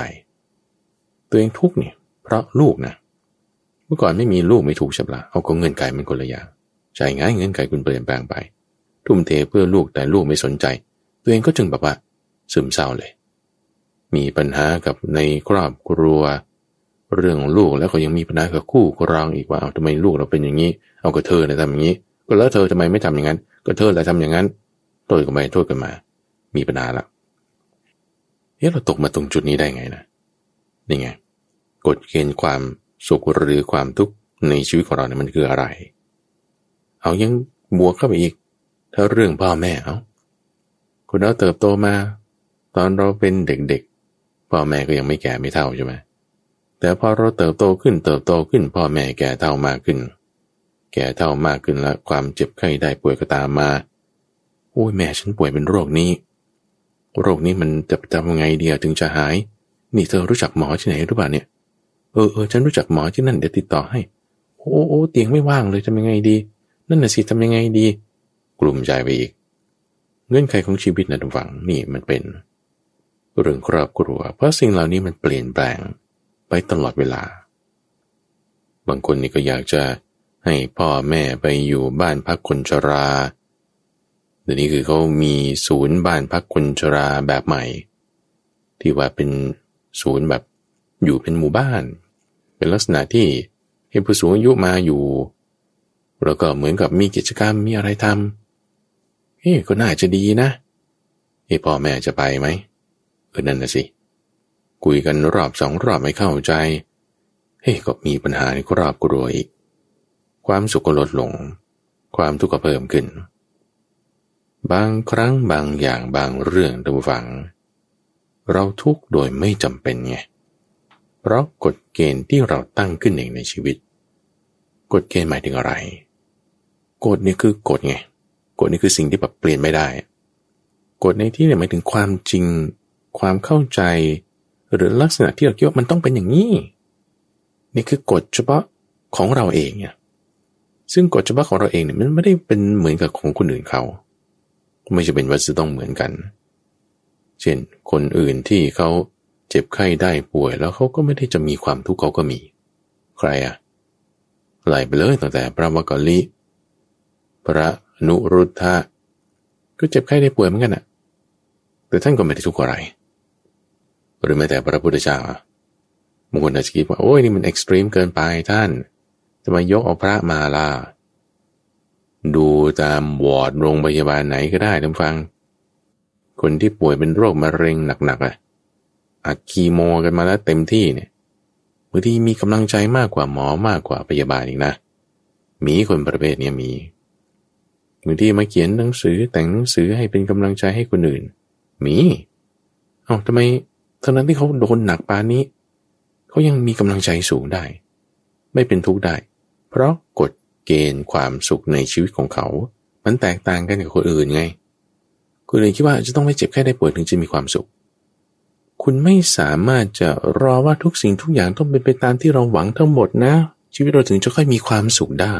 ตัวเองทุกข์เนี่ยเพราะลูกนะเมื่อก่อนไม่มีลูกไม่ถูกใช่ปะเอาก็เงื่อนไขมันคนละอย่างใจง่ายเงื่อนไขคุณเปลี่ยนแปลงไป ทุ่มเทเพื่อลูกแต่ลูกไม่สนใจ ตัวเองก็จึงแบบว่า ซึมเศร้าเลย มีปัญหากับในครอบครัว เรื่องลูกแล้วก็ยังมีปัญหากับคู่ครองอีกว่าเอาทำไมลูกเราเป็นอย่างนี้ เอาก็เธอเนี่ยทำอย่างนี้ ก็แล้วเธอทำไมไม่ทำอย่างนั้น ก็เธอแหละทำอย่างนั้นโทษกันไปโทษกันมา มีปัญหาละเฮ้ยเราตกมาตรงจุดนี้ได้ไงนะนี่ไงกฎเกณฑ์ความสุขหรือความทุกข์ในชีวิตของเราเนี่ยมันคืออะไร เอายังบวกเข้าไปอีก ถ้าเรื่องพ่อแม่เอาคุณเราเติบโตมา ตอนเราเป็นเด็กๆพ่อแม่ก็ยังไม่แก่ไม่เท่าใช่ไหม แต่พอเราเติบโตขึ้นเติบโตขึ้นพ่อแม่แก่เท่ามากขึ้น แก่เท่ามากขึ้นแล้วความเจ็บไข้ได้ป่วยก็ตามมาโอ้ยแม่ฉันป่วยเป็นโรคนี้ โรคนี้มันจะทำยังไงเดียวถึงจะหาย นี่เธอรู้จักหมอที่ไหนหรือเปล่าเนี่ยเออเออฉันรู้จักหมอที่นั่นเดี๋ยวติดต่อให้ โอ้โอ้เตียงไม่ว่างเลยทำยังไงดี นั่นน่ะสิทำยังไงดี กลุ่มใจไปอีก เงื่อนไขของชีวิตนะทุกฝังนี่มันเป็น เรื่องครอบครัว เพราะสิ่งเหล่านี้มันเปลี่ยนแปลง ไปตลอดเวลา บางคนนี่ก็อยากจะให้พ่อแม่ไปอยู่บ้านพักคนชราเดี๋ยวนี้คือเขามีศูนย์บ้านพักคนชราแบบใหม่ ที่ว่าเป็นศูนย์แบบอยู่เป็นหมู่บ้าน เป็นลักษณะที่ให้ผู้สูงอายุมาอยู่ แล้วก็เหมือนกับมีกิจกรรมมีอะไรทำเฮ้ก็น่าจะดีนะเฮ้พ่อแม่จะไปไหมเออนั่นนะสิ คุยกันรอบสองรอบไม่เข้าใจ เฮ้ก็มีปัญหาในครอบครัวอีก ความสุขก็ลดลง ความทุกข์ก็เพิ่มขึ้น บางครั้งบางอย่างบางเรื่องท่านผู้ฟัง เราทุกข์โดยไม่จำเป็นไง เพราะกฎเกณฑ์ที่เราตั้งขึ้นเองในชีวิต กฎเกณฑ์หมายถึงอะไร กฎนี่คือกฎไง กฎนี่คือสิ่งที่แบบเปลี่ยนไม่ได้ กฎในที่เนี่ยหมายถึงความจริง ความเข้าใจ หรือลักษณะที่เราคิดว่ามันต้องเป็นอย่างนี้ นี่คือกฎเฉพาะของเราเองเนี่ยซึ่งกฎเฉพาะของเราเองเนี่ยมันไม่ได้เป็นเหมือนกับของคนอื่นเขา ไม่จะเป็นว่าจะต้องเหมือนกัน เช่น คนอื่นที่เขาเจ็บไข้ได้ป่วย แล้วเขาก็ไม่ได้จะมีความทุกข์เขาก็มี ใครอะไหล่ไปเลยตั้งแต่พระวกลิ พระนุรุทธะก็เจ็บไข้ได้ป่วยเหมือนกันอะแต่ท่านก็ไม่ได้ทุกข์อะไร หรือแม้แต่พระพุทธเจ้าบางคนอาจจะคิดว่าโอ้ยนี่มัน extreme เกินไปท่านจะมายกเอาพระมาล่ะดูตามวอร์ดโรงพยาบาลไหนก็ได้ท่านผู้ฟัง คนที่ป่วยเป็นโรคมะเร็งหนักๆอะอัดคีโมกันมาแล้วเต็มที่เนี่ยบางทีมีกำลังใจมากกว่าหมอมากกว่าพยาบาลอีกนะ มีคนประเภทนี้มีบางทีมาเขียนหนังสือแต่งหนังสือให้เป็นกำลังใจให้คนอื่น มี เอ้าทำไม ทั้งนั้นที่เขาโดนหนักปานนี้ เขายังมีกำลังใจสูงได้ ไม่เป็นทุกข์ได้ เพราะกฎเกณฑ์ความสุขในชีวิตของเขา มันแตกต่างกันกับคนอื่นไงคนอื่นคิดว่าจะต้องไม่เจ็บแค่ได้ป่วยถึงจะมีความสุข คุณไม่สามารถจะรอว่าทุกสิ่งทุกอย่างต้องเป็นไปตามที่เราหวังทั้งหมดนะ ชีวิตเราถึงจะค่อยมีความสุขได้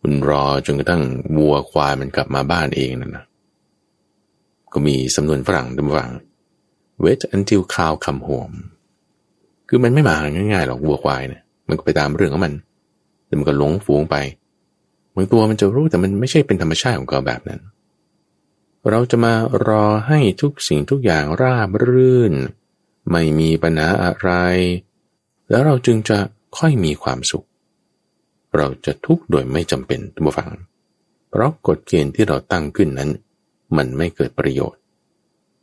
คุณรอจนกระทั่งวัวควายมันกลับมาบ้านเองนั่นนะก็มีสำนวนฝรั่งดำวัง wait until cow come home คือมันไม่มาง่ายๆหรอกวัวควายเนี่ยมันก็ไปตามเรื่องของมันแต่มันก็หลงฝูงไปบางตัวมันจะรู้แต่มันไม่ใช่เป็นธรรมชาติของเขาแบบนั้น เราจะมารอให้ทุกสิ่งทุกอย่างราบรื่น ไม่มีปัญหาอะไร แล้วเราจึงจะค่อยมีความสุข เราจะทุกข์โดยไม่จำเป็นทุกฝัง เพราะกฎเกณฑ์ที่เราตั้งขึ้นนั้น มันไม่เกิดประโยชน์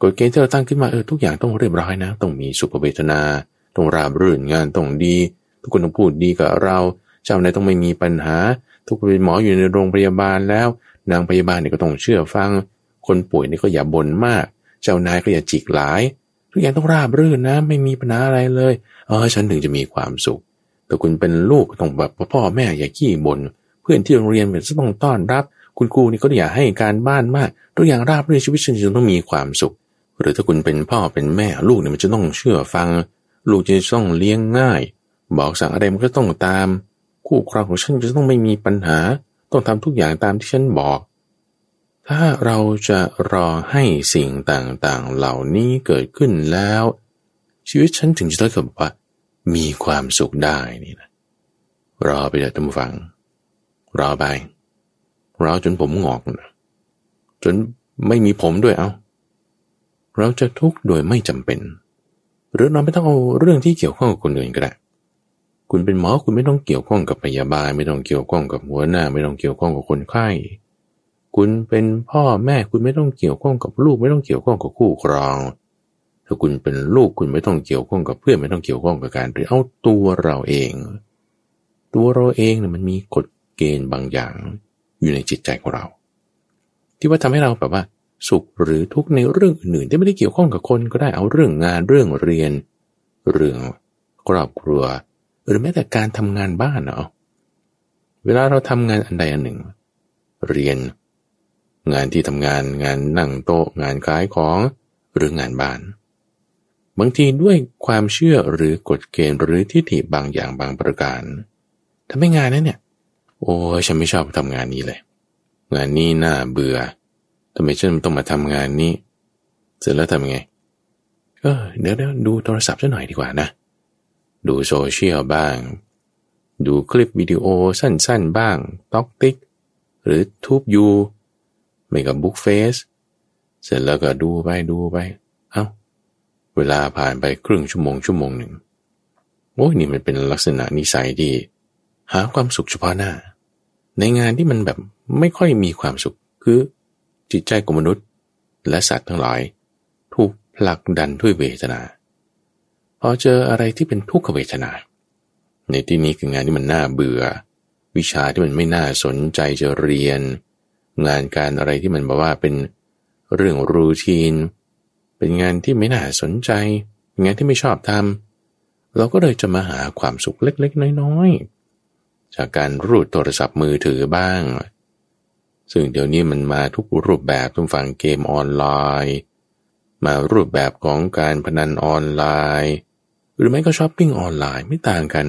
กฎเกณฑ์ที่เราตั้งขึ้นมาเออทุกอย่างต้องเรียบร้อยนะต้องมีสุขเวทนา ต้องราบรื่นงานต้องดี ทุกคนต้องพูดดีกับเรา เจ้านายต้องไม่มีปัญหา ทุกคนเป็นหมออยู่ในโรงพยาบาลแล้ว นางพยาบาลเนี่ยก็ต้องเชื่อฟัง คนป่วยนี่ก็อย่าบ่นมาก เจ้านายก็อย่าจิกหลาย ทุกอย่างต้องราบรื่นนะ ไม่มีปัญหาอะไรเลยเออฉันถึงจะมีความสุข แต่คุณเป็นลูกต้องแบบพ่อแม่อย่าขี้บน่นเพื่อนที่โรงเรียนเป็นต้องต้อนรับ คุณครูนี่ก็อย่าให้การบ้านมาก ทุกอย่างราบรื่นชีวิตฉันจะต้องมีความสุข หรือถ้าคุณเป็นพ่อเป็นแม่ลูกเนี่ยมันจะต้องเชื่อฟัง ลูกจะต้องเลี้ยงง่าย บอกสั่งอะไรมันก็ต้องตาม คู่ครองของฉันจะต้องไม่มีปัญหา ต้องทำทุกอย่างตามที่ฉันบอก ถ้าเราจะรอให้สิ่งต่างๆ เหล่านี้เกิดขึ้นแล้ว ชีวิตฉันถึงจะได้กับว่ามีความสุขได้นี่นะรอไปเถอะท่านฟัง รอไปรอจนผมงอกนะจนไม่มีผมด้วยเอา้า เราจะทุกข์โดยไม่จำเป็น หรือเราไม่ต้องเอาเรื่องที่เกี่ยวข้องกับคนอื่นก็ได้คุณเป็นหมอคุณไม่ต้องเกี่ยวข้องกับพยาบาล ไม่ต้องเกี่ยวข้องกับหัวหน้า ไม่ต้องเกี่ยวข้องกับคนไข้ คุณเป็นพ่อแม่คุณไม่ต้องเกี่ยวข้องกับลูก ไม่ต้องเกี่ยวข้องกับคู่ครองถ้าคุณเป็นลูกคุณไม่ต้องเกี่ยวข้องกับเพื่อนไม่ต้องเกี่ยวข้องกับการหรือเอาตัวเราเอง ตัวเราเองเนี่ยมันมีกฎเกณฑ์บางอย่างอยู่ในจิตใจของเรา ที่ว่าทำให้เราแบบว่า สุขหรือทุกข์ในเรื่องอื่นที่ไม่ได้เกี่ยวข้องกับคนก็ได้เอาเรื่องงานเรื่องเรียน เรื่องครอบครัว หรือแม้แต่การทำงานบ้านเนาะเวลาเราทำงานอันใดอันหนึ่ง เรียน งานที่ทำงานงานนั่งโต๊ะ งานขายของหรืองานบ้าน บางทีด้วยความเชื่อหรือกฎเกณฑ์หรือทิฏฐิบางอย่างบางประการทำให้งานนั้นเนี่ย โอ้ฉันไม่ชอบทำงานนี้เลย งานนี้น่าเบื่อ ทำไมฉันต้องมาทำงานนี้ เสร็จแล้วทำยังไง ก็เดี๋ยวดูโทรศัพท์ซะหน่อยดีกว่านะ ดูโซเชียลบ้าง ดูคลิปวิดีโอสั้นๆบ้างต็อกติ๊ก หรือทูบยูไม่กับบุ๊กเฟสเสร็จแล้วก็ดูไปดูไป เอ้า เวลาผ่านไปครึ่งชั่วโมงชั่วโมงหนึ่งโอ้ยนี่มันเป็นลักษณะนิสัยที่ หาความสุขเฉพาะหน้า ในงานที่มันแบบไม่ค่อยมีความสุข คือ จิตใจของมนุษย์ และสัตว์ทั้งหลาย ถูกผลักดันด้วยเวทนา พอเจออะไรที่เป็นทุกขเวทนา ในที่นี้คืองานที่มันน่าเบื่อ วิชาที่มันไม่น่าสนใจจะเรียน งานการอะไรที่มันบอกว่าเป็นเรื่องรูทีน เป็นงานที่ไม่น่าสนใจ งานที่ไม่ชอบทำเราก็เลยจะมาหาความสุขเล็กๆ น้อยๆ จากการรูดโทรศัพท์มือถือบ้าง ซึ่งเดี๋ยวนี้มันมาทุกรูปแบบท่านผู้ฟังเกมออนไลน์ มารูปแบบของการพนันออนไลน์ หรือไม่ก็ช้อปปิ้งออนไลน์ไม่ต่างกัน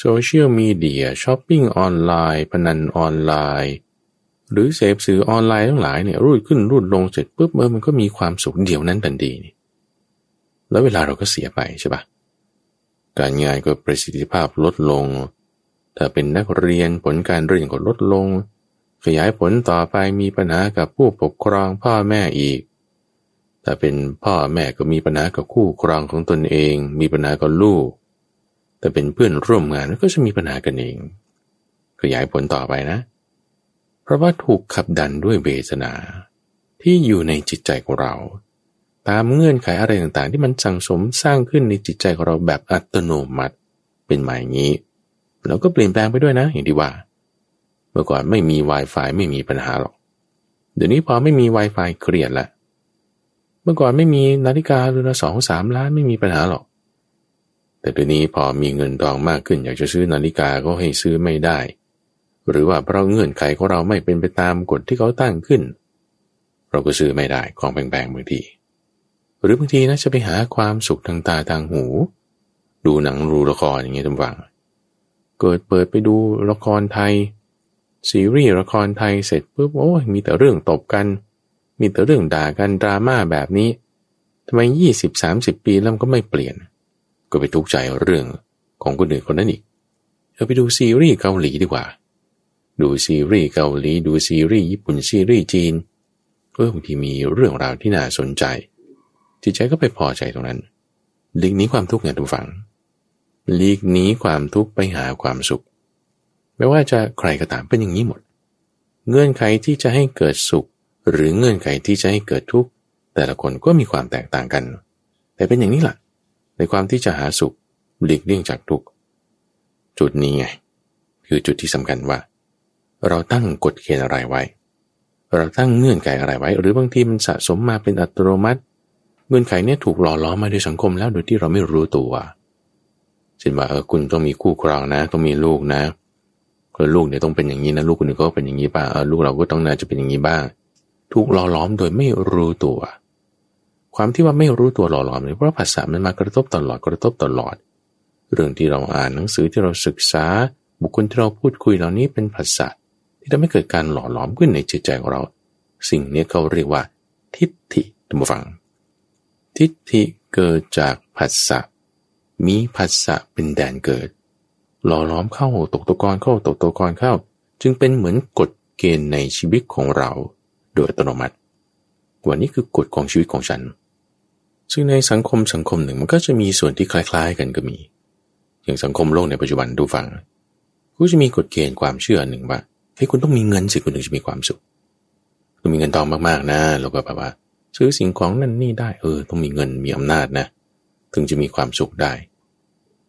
โซเชียลมีเดียช้อปปิ้งออนไลน์พนันออนไลน์ หรือเสพสื่อออนไลน์ทั้งหลายเนี่ยรูดขึ้นรูดลงเสร็จปุ๊บเออมันก็มีความสุขเดี๋ยวนั้นทันทีนี่แล้วเวลาเราก็เสียไปใช่ปะการงานก็ประสิทธิภาพลดลง ถ้าเป็นนักเรียนผลการเรียนก็ลดลง ขยายผลต่อไปมีปัญหากับผู้ปกครองพ่อแม่อีก แต่เป็นพ่อแม่ก็มีปัญหากับคู่ครองของตนเอง มีปัญหากับลูก แต่เป็นเพื่อนร่วมงานก็จะมีปัญหากันเอง ขยายผลต่อไปนะ เพราะว่าถูกขับดันด้วยเบสนาที่อยู่ในจิตใจของเรา ตามเงื่อนไขอะไรต่างๆ ที่มันสั่งสมสร้างขึ้นในจิตใจของเราแบบอัตโนมัติ เป็นหมายงี้ แล้วก็เปลี่ยนแปลงไปด้วยนะอย่างที่ว่า มื่อก่อนไม่มี Wi-Fi ไม่มีปัญหาหรอก เดี๋ยวนี้พอไม่มี Wi-Fi เครียดละ เมื่อก่อนไม่มีนาฬิกาเรือนสองสามล้านไม่มีปัญหาหรอก แต่เดี๋ยวนี้พอมีเงินทองมากขึ้น อยากจะซื้อนาฬิกาก็ให้ซื้อไม่ได้ หรือว่าเพราะเงื่อนไขของเราไม่เป็นไปตามกฎที่เขาตั้งขึ้น เราก็ซื้อไม่ได้ของแพงๆบางที หรือบางทีนะจะไปหาความสุขทางตาทางหู ดูหนังรูละครอย่างเงี้ยทุกฝัง เกิดเปิดไปดูละครไทย ซีรีส์ละครไทยเสร็จปุ๊บโอ้ยมีแต่เรื่องตบกัน มีแต่เรื่องด่ากันดราม่าแบบนี้ทำไมยี่สิบสามสิบปีแล้วก็ไม่เปลี่ยน ก็ไปทุกข์ใจเรื่องของคนอื่นคนนั้นอีกเราไปดูซีรีส์เกาหลีดีกว่า ดูซีรีส์เกาหลี ดูซีรีส์ญี่ปุ่นซีรีส์จีนเออบางทีมีเรื่องราวที่น่าสนใจ จิตใจก็ไปพอใจตรงนั้นหลีกนี้ความทุกข์ไงทุกฝังหลีกนี้ความทุกข์ไปหาความสุข ไม่ว่าจะใครก็ตามเป็นอย่างนี้หมด เงื่อนไขที่จะให้เกิดสุข หรือเงื่อนไขที่จะให้เกิดทุกข์แต่ละคนก็มีความแตกต่างกัน แต่เป็นอย่างนี้แหละในความที่จะหาสุขหลีกเลี่ยงจากทุกข์จุดนี้ไง คือจุดที่สำคัญว่า เราตั้งกฎเกณฑ์อะไรไว้ เราตั้งเงื่อนไขอะไรไว้ หรือบางทีมันสะสมมาเป็นอัตโนมัติ เงื่อนไขเนี้ยถูกหล่อล้อมมาโดยสังคมแล้วโดยที่เราไม่รู้ตัวเช่นว่าเออคุณต้องมีคู่ครองนะ ต้องมีลูกนะเลูกเนี่ยต้องเป็นอย่างนี้นะลูกคนอื่นก็เป็นอย่างนี้บ้างเออลูกเราก็ต้องน่าจะเป็นอย่างนี้บ้าง ถูกหล่อล้อมโดยไม่รู้ตัว ความที่ว่าไม่รู้ตัวหล่อล้อมเนี่ยเพราะภาษามันมากระทบตลอดกระทบตลอด เรื่องที่เราอ่านหนังสือที่เราศึกษา บุคคลที่เราพูดคุยเหล่านี้เป็นภาษาที่ทำให้เกิดการหล่อหลอมขึ้นในจิตใจของเรา สิ่งนี้เขาเรียกว่า ทิฏฐิท่านผู้ฟัง ทิฏฐิเกิดจากภาษามีภาษาเป็นแดนเกิด หล่อล้อมเข้าตกตะกอนเข้าตกตะกอนเข้า จึงเป็นเหมือนกฎเกณฑ์ในชีวิตของเรา โดยอัตโนมัติวันนี้คือกฎของชีวิตของฉัน ซึ่งในสังคมสังคมหนึ่งมันก็จะมีส่วนที่คล้ายๆกันก็มี อย่างสังคมโลกในปัจจุบันดูฟังก็จะมีกฎเกณฑ์ความเชื่อหนึ่งว่าเฮ้ยคุณต้องมีเงินสิคุณถึงจะมีความสุขต้องมีเงินทองมากๆนะแล้วก็แบบว่า ซื้อสิ่งของนั่นนี่ได้เออ ต้องมีเงินมีอำนาจนะ ถึงจะมีความสุขได้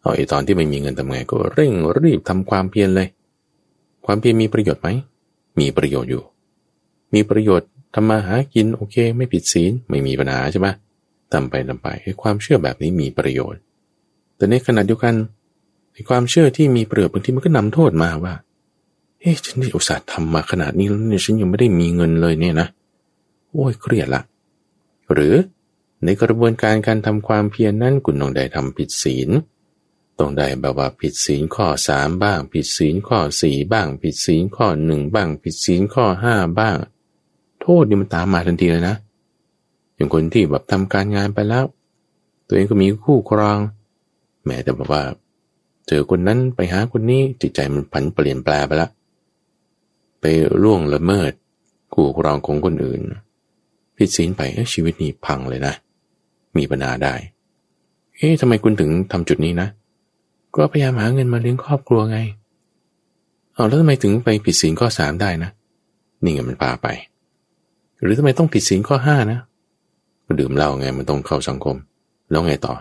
เอาไอตอนที่ไม่มีเงินทำไงก็เร่งรีบทำความเพียรเลย ความเพียรมีประโยชน์ไหม มีประโยชน์อยู่ มีประโยชน์ทำมาหากินโอเค ไม่ผิดศีลไม่มีปัญหาใช่ไหมทำไปทำไปไอ้ความเชื่อแบบนี้มีประโยชน์ แต่ในขณะเดียวกันไอ้ความเชื่อที่มีประโยชน์บางทีมันก็นำโทษมาว่าเฮ้ยฉันได้อุตส่าห์ทำมาขนาดนี้แล้วเนี่ยฉันยังไม่ได้มีเงินเลยเนี่ยนะโอ้ยเครียดละหรือในกระบวนการการทำความเพียรนนั้นคุณต้องได้ทำผิดศีล ต้องได้แบบว่าผิดศีลข้อสามบ้าง ผิดศีลข้อสี่บ้าง ผิดศีลข้อหนึ่งบ้าง ผิดศีลข้อห้าบ้าง โทษนี่มันตามมาทันทีเลยนะ อย่างคนที่แบบทำการงานไปแล้ว ตัวเองก็มีคู่ครอง แม้แต่แบบว่า เจอคนนั้นไปหาคนนี้จิตใจมันผันเปลี่ยนแปลไปล้วไปล่วงละเมิดคู่ครองของคนอื่น ผิดศีลไปชีวิตนี้พังเลยนะ มีปัญหาได้ เอ๊ะทำไมคุณถึงทำจุดนี้นะ ก็พยายามหาเงินมาเลี้ยงครอบครัวไง เอาแล้วทำไมถึงไปผิดศีลข้อสามได้นะ นี่ไงมันพาไป หรือทำไมต้องผิดศีลข้อห้านะดื่มเหล้าไงมันต้องเข้าสังคม แล้วไงต่อ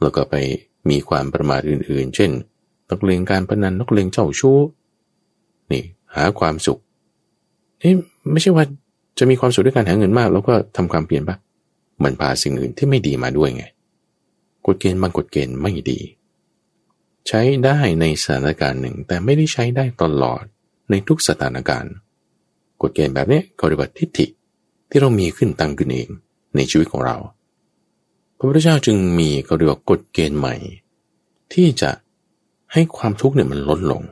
แล้วก็ไปมีความประมาทอื่นๆ เช่น นักเลงการพนันนักเลงเจ้าชู้ นี่ หาความสุขเอ๊ะไม่ใช่ว่าจะมีความสุขด้วยการหาเงินมาก แล้วก็ทำความเปลี่ยนปะมันพาสิ่งอื่นที่ไม่ดีมาด้วยไง กฎเกณฑ์บางกฎเกณฑ์ไม่ดี ใช้ได้ในสถานการณ์หนึ่ง แต่ไม่ได้ใช้ได้ตลอดในทุกสถานการณ์ กฎเกณฑ์แบบนี้เขาเรียกว่าทิฏฐิที่เรามีขึ้นตั้งขึ้นเองในชีวิตของเรา พระพุทธเจ้าจึงมีเขาเรียกว่ากฎเกณฑ์ใหม่ ที่จะให้ความทุกข์เนี่ยมันลดลง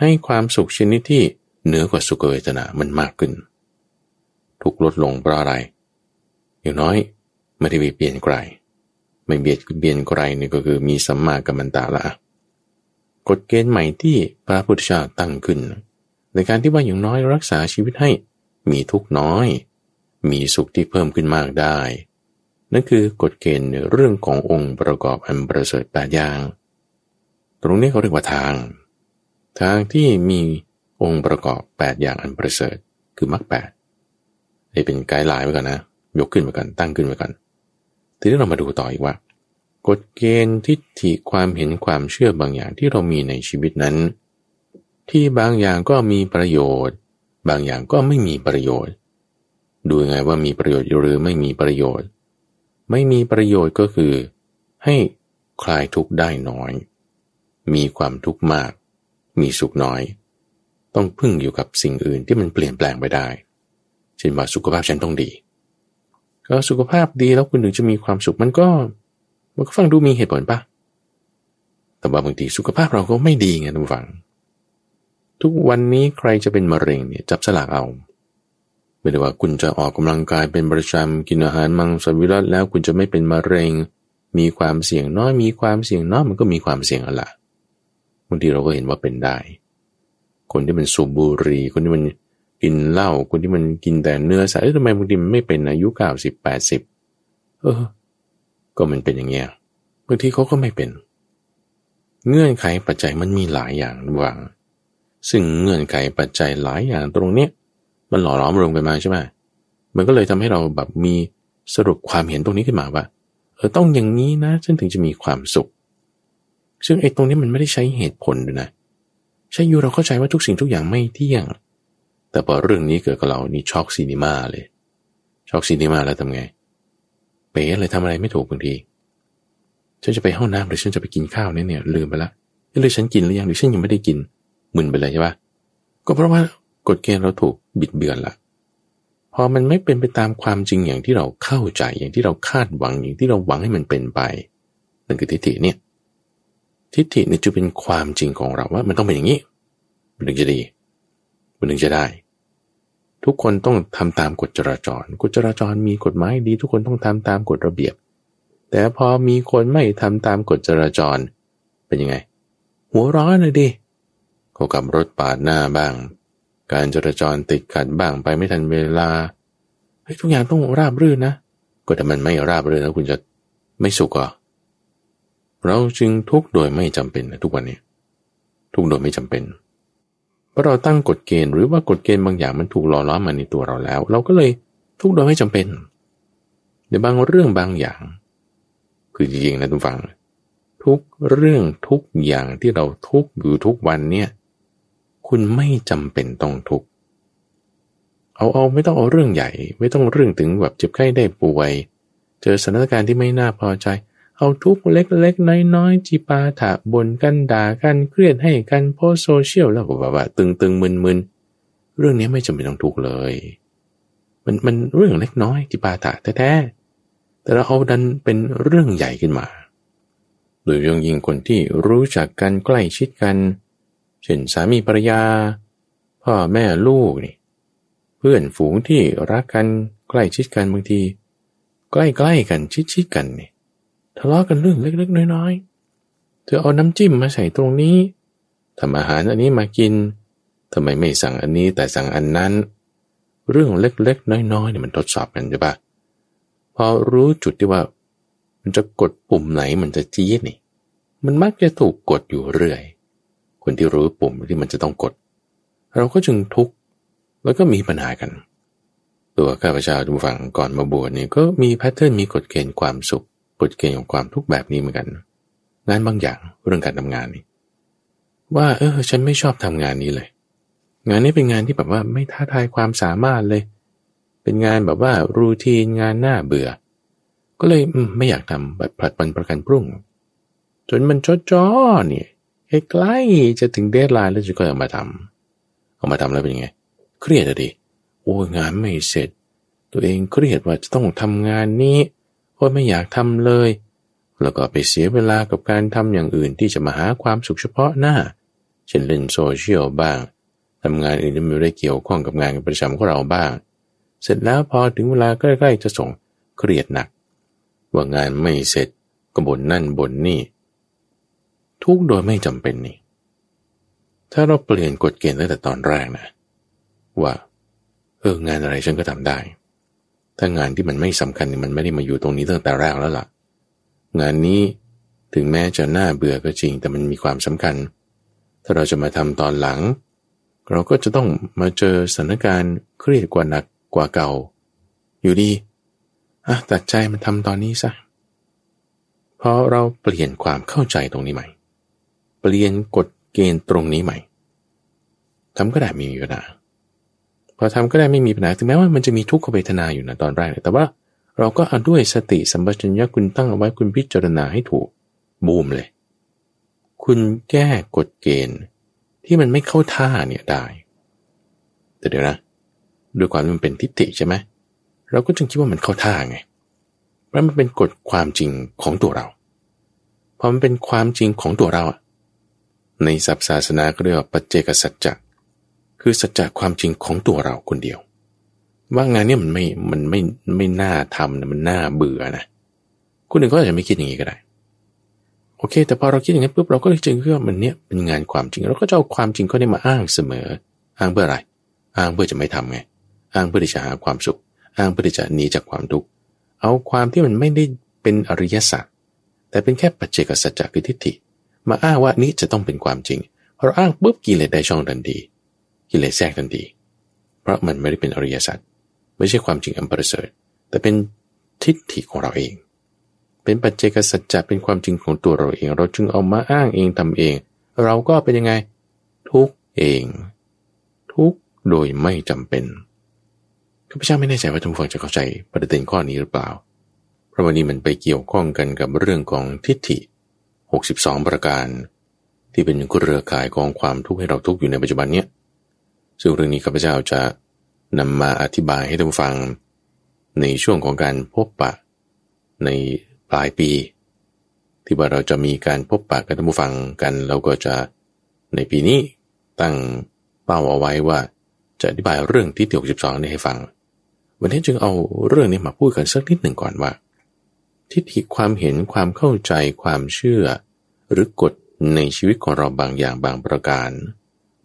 ให้ความสุขชนิดที่เหนือกว่าสุขเวทนามันมากขึ้น ทุกลดลงเพราะอะไร อย่างน้อยไม่ได้ไปเปลี่ยนไกล ไม่เบียดเบียนใครนี่ก็คือมีสัมมากัมมันตาละกฎเกณฑ์ใหม่ที่พระพุทธเจ้าตั้งขึ้น ในการที่ว่าอย่างน้อยรักษาชีวิตให้มีทุกน้อย มีสุขที่เพิ่มขึ้นมากได้ นั่นคือกฎเกณฑ์เรื่องขององค์ประกอบอันประเสริฐแปดอย่าง ตรงนี้เขาเรียกว่าทาง ทางที่มีองค์ประกอบแปดอย่างอันประเสริฐคือมรรคแปดนี่เป็นไกด์ไลน์ไว้ก่อนนะ ยกขึ้นมาก่อนตั้งขึ้นมาก่อน ทีนี้เรามาดูต่ออีกว่า กฎเกณฑ์ทิฏฐิความเห็นความเชื่อบางอย่างที่เรามีในชีวิตนั้น ที่บางอย่างก็มีประโยชน์ บางอย่างก็ไม่มีประโยชน์ ดูไงว่ามีประโยชน์หรือไม่มีประโยชน์ ไม่มีประโยชน์ก็คือ ให้คลายทุกข์ได้น้อย มีความทุกข์มาก มีสุขน้อย ต้องพึ่งอยู่กับสิ่งอื่นที่มันเปลี่ยนแปลงไปได้เช่นว่าสุขภาพฉันต้องดี สุขภาพดีแล้วคุณถึงจะมีความสุขมันก็มันก็ฟังดูมีเหตุผลปะแต่ว่าบางทีสุขภาพเราก็ไม่ดีไงทุกฝัง ทุกวันนี้ใครจะเป็นมะเร็งเนี่ยจับสลากเอา ไม่ได้ว่าคุณจะออกกำลังกายเป็นประจำกินอาหารมังสวิรัตแล้วคุณจะไม่เป็นมะเร็ง มีความเสี่ยงน้อย มีความเสี่ยงน้อยมันก็มีความเสี่ยงอะละบางทีเราก็เห็นว่าเป็นได้ คนที่มันสูบบุหรี่คนที่มัน กินเหล้าคนที่มันกินแต่เนื้อสัตว์ทำไมบางทีมันไม่เป็นอายุเก้าสิบแปดสิบเออ ก็มันเป็นอย่างเงี้ยบางทีเขาก็ไม่เป็น เงื่อนไขปัจจัยมันมีหลายอย่างวางซึ่งเงื่อนไขปัจจัยหลายอย่างตรงเนี้ยมันหล่อล้อมรวมกันมาใช่ไหมมันก็เลยทำให้เราแบบมีสรุปความเห็นตรงนี้ขึ้นมาว่าเออต้องอย่างนี้นะฉันถึงจะมีความสุข ซึ่งไอ้ตรงนี้มันไม่ได้ใช้เหตุผลด้วยนะ ใช่อยู่เราเข้าใจว่าทุกสิ่งทุกอย่างไม่เที่ยง แต่พอเรื่องนี้เกิดกับเรานี่ shock cinema เลย shock cinema แล้วทำไง เป๋เลยทำอะไรไม่ถูกบางที ฉันจะไปห้องน้ำหรือฉันจะไปกินข้าวเนี่ยเนี่ยลืมไปละเลยฉันกินหรือยังหรือฉันยังไม่ได้กินมึนไปเลยใช่ปะก็เพราะว่ากฎเกณฑ์เราถูกบิดเบือนละพอมันไม่เป็นไปตามความจริงอย่างที่เราเข้าใจอย่างที่เราคาดหวังอย่างที่เราหวังให้มันเป็นไปนั่นคือทิฏฐิเนี่ยทิฏฐิเนี่ยจะเป็นความจริงของเราว่า มันต้องเป็นอย่างนี้ มันถึงจะดี มันถึงจะได้ ทุกคนต้องทำตามกฎจราจร กฎจราจรมีกฎหมายดี ทุกคนต้องทำตามกฎระเบียบ แต่พอมีคนไม่ทำตามกฎจราจร เป็นยังไง หัวร้อนเลยดิเขากับรถปาดหน้าบ้าง การจราจรติดขัดบ้างไปไม่ทันเวลาเฮ้ยทุกอย่างต้องราบรื่นนะก็แต่มันไม่ราบรื่นแล้วคุณจะไม่สุขอะเราจึงทุกโดยไม่จำเป็นนะทุกวันนี้ ทุกโดยไม่จำเป็นเพราะเราตั้งกฎเกณฑ์หรือว่ากฎเกณฑ์บางอย่างมันถูกหล่อล้อมมาในตัวเราแล้ว เราก็เลยทุกโดยไม่จำเป็นในบางเรื่องบางอย่าง คือจริงๆนะทุกฝัง ทุกเรื่องทุกอย่างที่เราทุกอยู่ทุกวันเนี่ย คุณไม่จำเป็นต้องทุกเอาเอาไม่ต้องเอาเรื่องใหญ่ ไม่ต้องเรื่องถึงแบบเจ็บไข้ได้ป่วย เจอสถานการณ์ที่ไม่น่าพอใจ เอาทุกเล็กๆ น้อยๆจิปาถะบนกันด่ากันเครียดให้กันโพสโซเชียลแล้วแบบว่าตึงตึงมึนมึนเรื่องนี้ไม่จำเป็นต้องทุกเลย มันมันเรื่องเล็กน้อยจิปาถะแท้ๆแต่เราเอาดันเป็นเรื่องใหญ่ขึ้นมา โดยเรื่องยิ่งคนที่รู้จักกันใกล้ชิดกัน เช่นสามีภรรยา พ่อแม่ลูกนี่เพื่อนฝูงที่รักกันใกล้ชิดกันบางที ใกล้ๆกันชิดๆกันนี่ ทะเลาะกันเรื่องเล็กๆน้อยๆ เธอเอาน้ำจิ้มมาใส่ตรงนี้ทำอาหารอันนี้มากินทำไมไม่สั่งอันนี้แต่สั่งอันนั้น เรื่องเล็กๆ น้อยๆเนี่ยมันทดสอบกันใช่ปะพอรู้จุดที่ว่า มันจะกดปุ่มไหนมันจะจี๊ดนี่ มันมักจะถูกกดอยู่เรื่อย คนที่รู้ปุ่มที่มันจะต้องกด เราก็จึงทุกข์แล้วก็มีปัญหากัน ตัวข้าพเจ้าทุกฝั่งก่อนมาบวชนี่ก็มีแพทเทิร์นมีกฎเกณฑ์ความสุข กฎเกณฑ์ของความทุกข์แบบนี้เหมือนกัน งานบางอย่างเรื่องการทำงานนี่ว่า เออ ฉันไม่ชอบทำงานนี้เลย งานนี้เป็นงานที่แบบว่าไม่ท้าทายความสามารถเลย เป็นงานแบบว่ารูทีนงานหน้าเบื่อ ก็เลยไม่อยากทำแบบผลัดวันประกันพรุ่ง จนมันจดจ้อเนี่ยใกล้จะถึงเดทไลน์แล้วจะก็เอามาทำเอามาทำแล้วเป็นยังไง เครียดอะดิโอ้งานไม่เสร็จ ตัวเองเครียดว่าจะต้องทำงานนี้ โอ้ไม่อยากทำเลย แล้วก็ไปเสียเวลากับการทำอย่างอื่นที่จะมาหาความสุขเฉพาะหน้า เช่นเล่นโซเชียลบ้างทำงานอื่นที่ไม่ได้เกี่ยวข้องกับงานประจำของเราบ้าง เสร็จแล้วพอถึงเวลาใกล้ๆจะส่งเครียดหนัก ว่างานไม่เสร็จก็บ่นนั่นบ่นนี่ ทุกโดยไม่จำเป็นนี่ ถ้าเราเปลี่ยนกฎเกณฑ์ตั้งแต่ตอนแรกนะ ว่า เอองานอะไรฉันก็ทำได้ ถ้างานที่มันไม่สำคัญมันไม่ได้มาอยู่ตรงนี้ตั้งแต่แรกแล้วล่ะ งานนี้ถึงแม้จะน่าเบื่อก็จริง แต่มันมีความสำคัญ ถ้าเราจะมาทำตอนหลัง เราก็จะต้องมาเจอสถานการณ์เครียดกว่าหนักกว่าเก่า อยู่ดีอะตัดใจมันทำตอนนี้ซะพอเราเปลี่ยนความเข้าใจตรงนี้ใหม่ เปลี่ยนกฎเกณฑ์ตรงนี้ใหม่ทำก็ได้ม่มีปัญหา พอทำก็ได้ไม่มีปัญหาถึงแม้ว่ามันจะมีทุกขเวทนาอยู่นะตอนแรกแต่ว่าเราก็เอาด้วยสติสัมปชัญญะคุณตั้งเอาไว้คุณพิจารณาให้ถูกบูมเลย คุณแก้กฎเกณฑ์ที่มันไม่เข้าท่าเนี่ยได้ แต่เดี๋ยวนะด้วยความที่มันเป็นทิฏฐิใช่ไหมเราก็จึงคิดว่ามันเข้าท่าไงเพราะมันเป็นกฎความจริงของตัวเราพอมันเป็นความจริงของตัวเราอะในศัพท์ศาสนาก็เรียกว่าปัจเจกสัจจะ คือสัจจะความจริงของตัวเราคนเดียว ว่างานนี้มันไม่มันไม่ไม่น่าทำนะมันน่าเบื่อนะคนอื่นก็อาจจะไม่คิดอย่างนี้ก็ได้ โอเค แต่พอเราคิดอย่างนี้ปุ๊บเราก็เลยจึงเชื่อมันเนี้ยเป็นงานความจริงเราก็จะเอาความจริงเขาเนี่ยมาอ้างเสมอ อ้างเพื่ออะไร อ้างเพื่อจะไม่ทำไงอ้างเพื่อที่จะหาความสุข อ้างเพื่อที่จะหนีจากความทุกข์เอาความที่มันไม่ได้เป็นอริยสัจแต่เป็นแค่ปัจเจกสัจจะคือทิฏฐิ มาอ้างว่านี้จะต้องเป็นความจริงพอเราอ้างปุ๊บกิเลสได้ช่องทันที กิเลสแทรกทันทีเพราะมันไม่ได้เป็นอริยสัจไม่ใช่ความจริงอันประเสริฐ แต่เป็นทิฏฐิของเราเอง เป็นปัจเจกสัจจะเป็นความจริงของตัวเราเอง เราจึงเอามาอ้างเองทำเอง เราก็เป็นยังไง ทุกเอง ทุกโดยไม่จำเป็นข้าพเจ้าไม่แน่ใจว่าท่านผู้ฟังจะเข้าใจประเด็นข้อนี้หรือเปล่า เพราะวันนี้มันไปเกี่ยวข้องกันกับเรื่องของทิฏฐิ 62 ประการ ที่เป็นเครือข่ายของความทุกข์ให้เราทุกข์อยู่ในปัจจุบันเนี้ย ซึ่งเรื่องนี้ข้าพเจ้าจะนำมาอธิบายให้ท่านฟัง ในช่วงของการพบปะ ในปลายปี ที่ว่าเราจะมีการพบปะกับท่านผู้ฟังกันเราก็จะในปีนี้ตั้งเป้าเอาไว้ว่า จะอธิบายเรื่องที่ที่62นี้ให้ฟัง วันนี้จึงเอาเรื่องนี้มาพูดกันสักนิดหนึ่งก่อนว่า ทิฏฐิความเห็นความเข้าใจความเชื่อ หรือกฎในชีวิตของเราบางอย่างบางประการ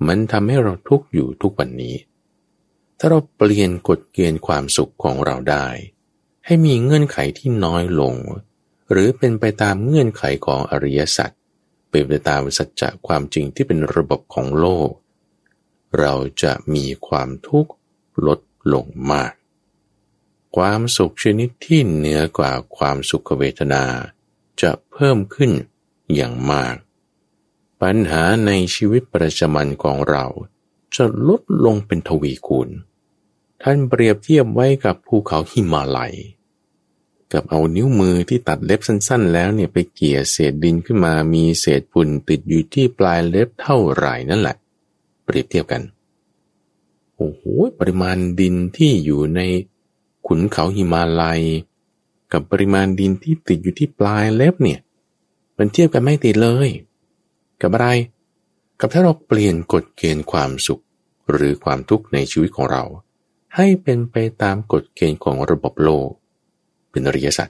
มันทำให้เราทุกข์อยู่ทุกวันนี้ ถ้าเราเปลี่ยนกฎเกณฑ์ความสุขของเราได้ ให้มีเงื่อนไขที่น้อยลง หรือเป็นไปตามเงื่อนไขของอริยสัจเป็นไปตามสัจจะความจริงที่เป็นระบบของโลก เราจะมีความทุกข์ลดลงมาก ความสุขชนิดที่เหนือกว่าความสุขเวทนา จะเพิ่มขึ้นอย่างมาก ปัญหาในชีวิตประจำวันของเรา จะลดลงเป็นทวีคูณ ท่านเปรียบเทียบไว้กับภูเขาหิมาลัย กับเอานิ้วมือที่ตัดเล็บสั้นๆ แล้วเนี่ยไปเกี่ยเศษดินขึ้นมามีเศษฝุ่นติดอยู่ที่ปลายเล็บเท่าไหร่นั่นแหละ เปรียบเทียบกัน โอ้โหปริมาณดินที่อยู่ในขุนเขาหิมาลัย กับปริมาณดินที่ติดอยู่ที่ปลายเล็บเนี่ย มันเทียบกันไม่ติดเลย กับอะไร กับถ้าเราเปลี่ยนกฎเกณฑ์ความสุข หรือความทุกข์ในชีวิตของเรา ให้เป็นไปตามกฎเกณฑ์ของระบบโลก เป็นอริยสัจ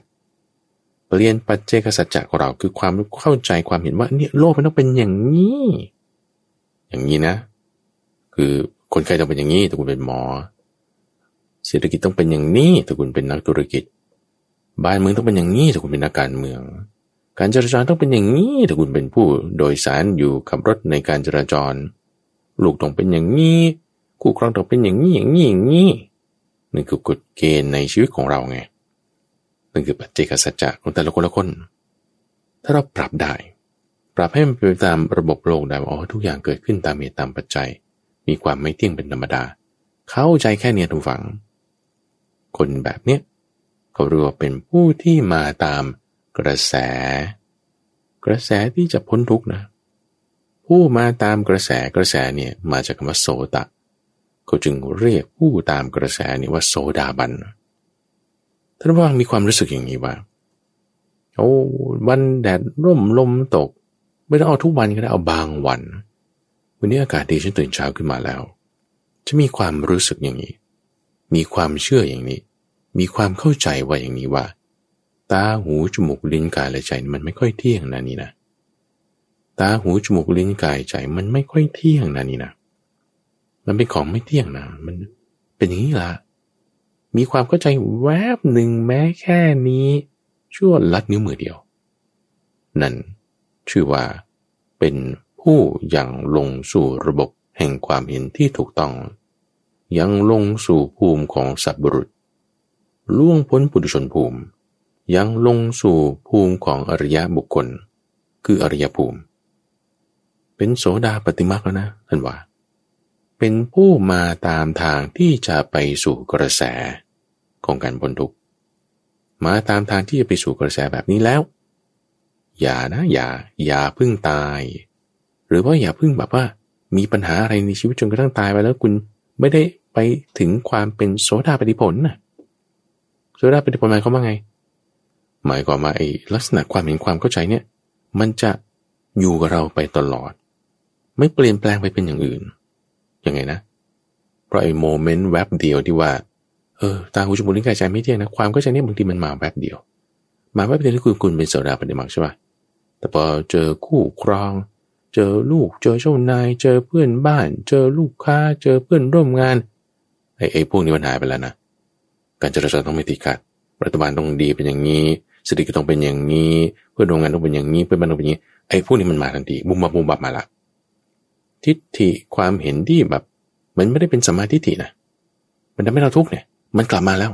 เปลี่ยนปัจเจกสัจจะของเราคือความเข้าใจความเห็นว่าเนี่ยโลกมันต้องเป็นอย่างนี้ อย่างนี้นะ คือคนไข้ต้องเป็นอย่างนี้ถ้าคุณเป็นหมอ เศรษฐกิจต้องเป็นอย่างนี้ถ้าคุณเป็นนักธุรกิจ บ้านเมืองต้องเป็นอย่างนี้ถ้าคุณเป็นนักการเมือง การจราจรต้องเป็นอย่างนี้ถ้าคุณเป็นผู้โดยสารอยู่ขับรถในการจราจร ลูกต้องเป็นอย่างนี้คู่ครองต้องเป็นอย่างนี้อย่างนี้อย่างนี้นั่นคือกฎเกณฑ์ในชีวิตของเราไงนั่นคือปัจเจกสัจจะของแต่ละคนละคน ถ้าเราปรับได้ ปรับให้มันเป็นตามระบบโลกได้ว่าอ๋อทุกอย่างเกิดขึ้นตามเหตุตามปัจจัย มีความไม่เที่ยงเป็นธรรมดา เข้าใจแค่เนี้ยทุกฝัง คนแบบเนี้ยเขาเรียกว่าเป็นผู้ที่มาตาม กระแส กระแสที่จะพ้นทุกนะ ผู้มาตามกระแสกระแสเนี่ยมาจากคำว่าโสตะเขาจึงเรียกผู้ตามกระแสนี่ว่าโสดาบันท่านว่ามีความรู้สึกอย่างนี้ว่าโอ้วันแดดร่มลมตก ไม่ต้องเอาทุกวันก็ได้เอาบางวัน วันนี้อากาศดีฉันตื่นเช้าขึ้นมาแล้ว จะมีความรู้สึกอย่างนี้ มีความเชื่ออย่างนี้ มีความเข้าใจว่าอย่างนี้ว่า ตาหูจมูกลิ้นกายและใจมันไม่ค่อยเที่ยงนะนี่นะตาหูจมูกลิ้นกายใจมันไม่ค่อยเที่ยงนะนี่นะมันเป็นของไม่เที่ยงนะมันเป็นอย่างนี้ละมีความเข้าใจแวบหนึ่งแม้แค่นี้ชั่วลัดนิ้วมือเดียว นั่นชื่อว่าเป็นผู้ยังลงสู่ระบบแห่งความเห็นที่ถูกต้อง ยังลงสู่ภูมิของสัตว์บุรุษ ล่วงพ้นปุถุชนภูมิ ยังลงสู่ภูมิของอริยบุคคล คืออริยภูมิ เป็นโสดาปฏิมาแล้วนะท่านว่า เป็นผู้มาตามทางที่จะไปสู่กระแสของการพ้นทุกข์มาตามทางที่จะไปสู่กระแสแบบนี้แล้ว อย่านะอย่าอย่าพึ่งตาย หรือว่าอย่าพึ่งแบบว่า มีปัญหาอะไรในชีวิตจนกระทั่งตายไปแล้วคุณไม่ได้ไปถึงความเป็นโสดาปฏิผลนะโสดาปฏิผลหมายความว่าไง หมายความว่าไอ้ลักษณะความเห็นความเข้าใจเนี่ย มันจะอยู่กับเราไปตลอด ไม่เปลี่ยนแปลงไปเป็นอย่างอื่นยังไงนะเพราะไอ้โมเมนต์แวบเดียวที่ว่าเออตาหูจมูกลิ้นกายใจไม่เที่ยงนะความเข้าใจเนี่ยบางทีมันมาแวบเดียว มาแวบเดียวที่คุณคุณเป็นโสดาปฏิมาใช่ปะแต่พอเจอคู่ครอง เจอลูกเจอเจ้านาย เจอเพื่อนบ้าน เจอลูกค้า เจอเพื่อนร่วมงานไอ้ไอ้พวกนี้มันหายไปแล้วนะการจราจรต้องไม่ติดขัดรัฐบาลต้องดีเป็นอย่างนี้ เศรษฐกิจต้องเป็นอย่างนี้ เพื่อนโรงงานต้องเป็นอย่างนี้เพื่อนบ้านต้องเป็นอย่างนี้ไอ้พวกนี้มันมาทันทีบุมบับบุมบับมาละทิฏฐิความเห็นที่แบบ มันไม่ได้เป็นสมาธิฐินะมันทำให้เราทุกข์เนี่ย มันกลับมาแล้ว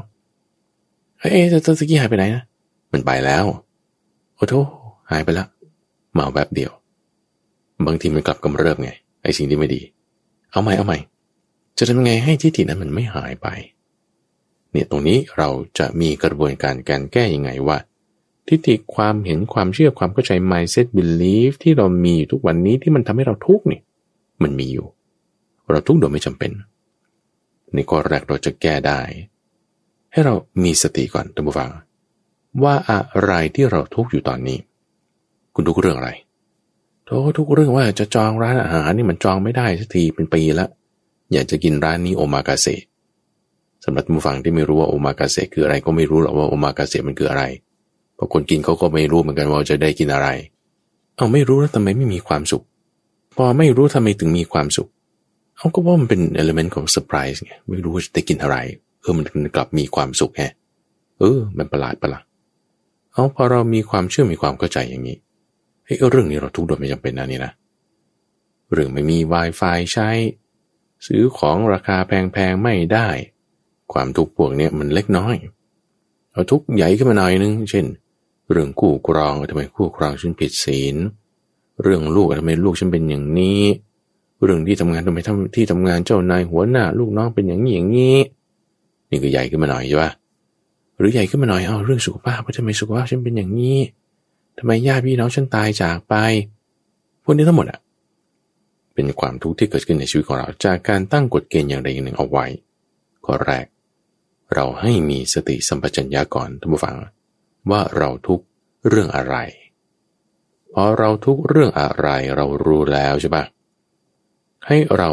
เฮ้ยตะกี้หายไปไหนนะมันไปแล้วโอ้โหหายไปล้วเมาแบบเดียว บางทีมันกลับกำเริบไงไอ้สิ่งที่ไม่ดี เอาใหม่เอาใหม่ จะทำยังไงให้ทิฏฐินั้นมันไม่หายไป เนี่ยตรงนี้เราจะมีกระบวนการการแก้ยังไงว่า ทิฏฐิความเห็นความเชื่อความเข้าใจ mindset belief ที่เรามีอยู่ทุกวันนี้ที่มันทำให้เราทุกข์นี่ มันมีอยู่ เราทุกข์โดยไม่จำเป็นในข้อแรกเราจะแก้ได้ ให้เรามีสติก่อนท่านผู้ฟังว่าอะไรที่เราทุกข์อยู่ตอนนี้ คุณทุกเรื่องอะไรทุกทุกเรื่องว่าจะจองร้านอาหารนี่มันจองไม่ได้สักทีเป็นปีแล้วอยากจะกินร้านนี้โอมากาเซสำหรับผู้ฟังที่ไม่รู้ว่าโอมากาเซคืออะไรก็ไม่รู้หรอกว่าโอมากาเซมันคืออะไร เพราะคนกินเขาก็ไม่รู้เหมือนกันว่าจะได้กินอะไร เอาไม่รู้แล้วทำไมไม่มีความสุข พอไม่รู้ทำไมถึงมีความสุขเขาก็ว่ามันเป็น element ของเซอร์ไพรส์ไงไม่รู้ว่าจะได้กินอะไร เออมันกลับมีความสุขแฮเออ มันประหลาดประหลาดเอาพอเรามีความเชื่อมีความเข้าใจอย่างนี้เฮ้ยเรื่องนี้เราทุกข์โดยไม่จำเป็นนะนี่นะเรื่องไม่มี Wi-Fi ใช้ ซื้อของราคาแพงๆไม่ได้ ความทุกข์พวกนี้มันเล็กน้อย เอาทุกข์ใหญ่ขึ้นมาหน่อยนึง เช่น เรื่องคู่ครองทำไมคู่ครองฉันผิดศีล เรื่องลูกทำไมลูกฉันเป็นอย่างนี้ เรื่องที่ทำงานทำไมที่ทำงานเจ้านายหัวหน้า ลูกน้องเป็นอย่างนี้อย่างนี้ นี่ก็ใหญ่ขึ้นมาหน่อยใช่ปะหรือใหญ่ขึ้นมาหน่อยเอาเรื่องสุขภาพว่าทำไมสุขภาพฉันเป็นอย่างนี้ทำไมญาติพี่น้องฉันตายจากไปพวกนี้ทั้งหมดอะเป็นความทุกข์ที่เกิดขึ้นในชีวิตของเราจากการตั้งกฎเกณฑ์อย่างใดอย่างหนึ่งเอาไว้ข้อแรก เราให้มีสติสัมปชัญญะก่อนท่านผู้ฟัง ว่าเราทุกเรื่องอะไรพอเราทุกเรื่องอะไรเรารู้แล้วใช่ปะให้เรา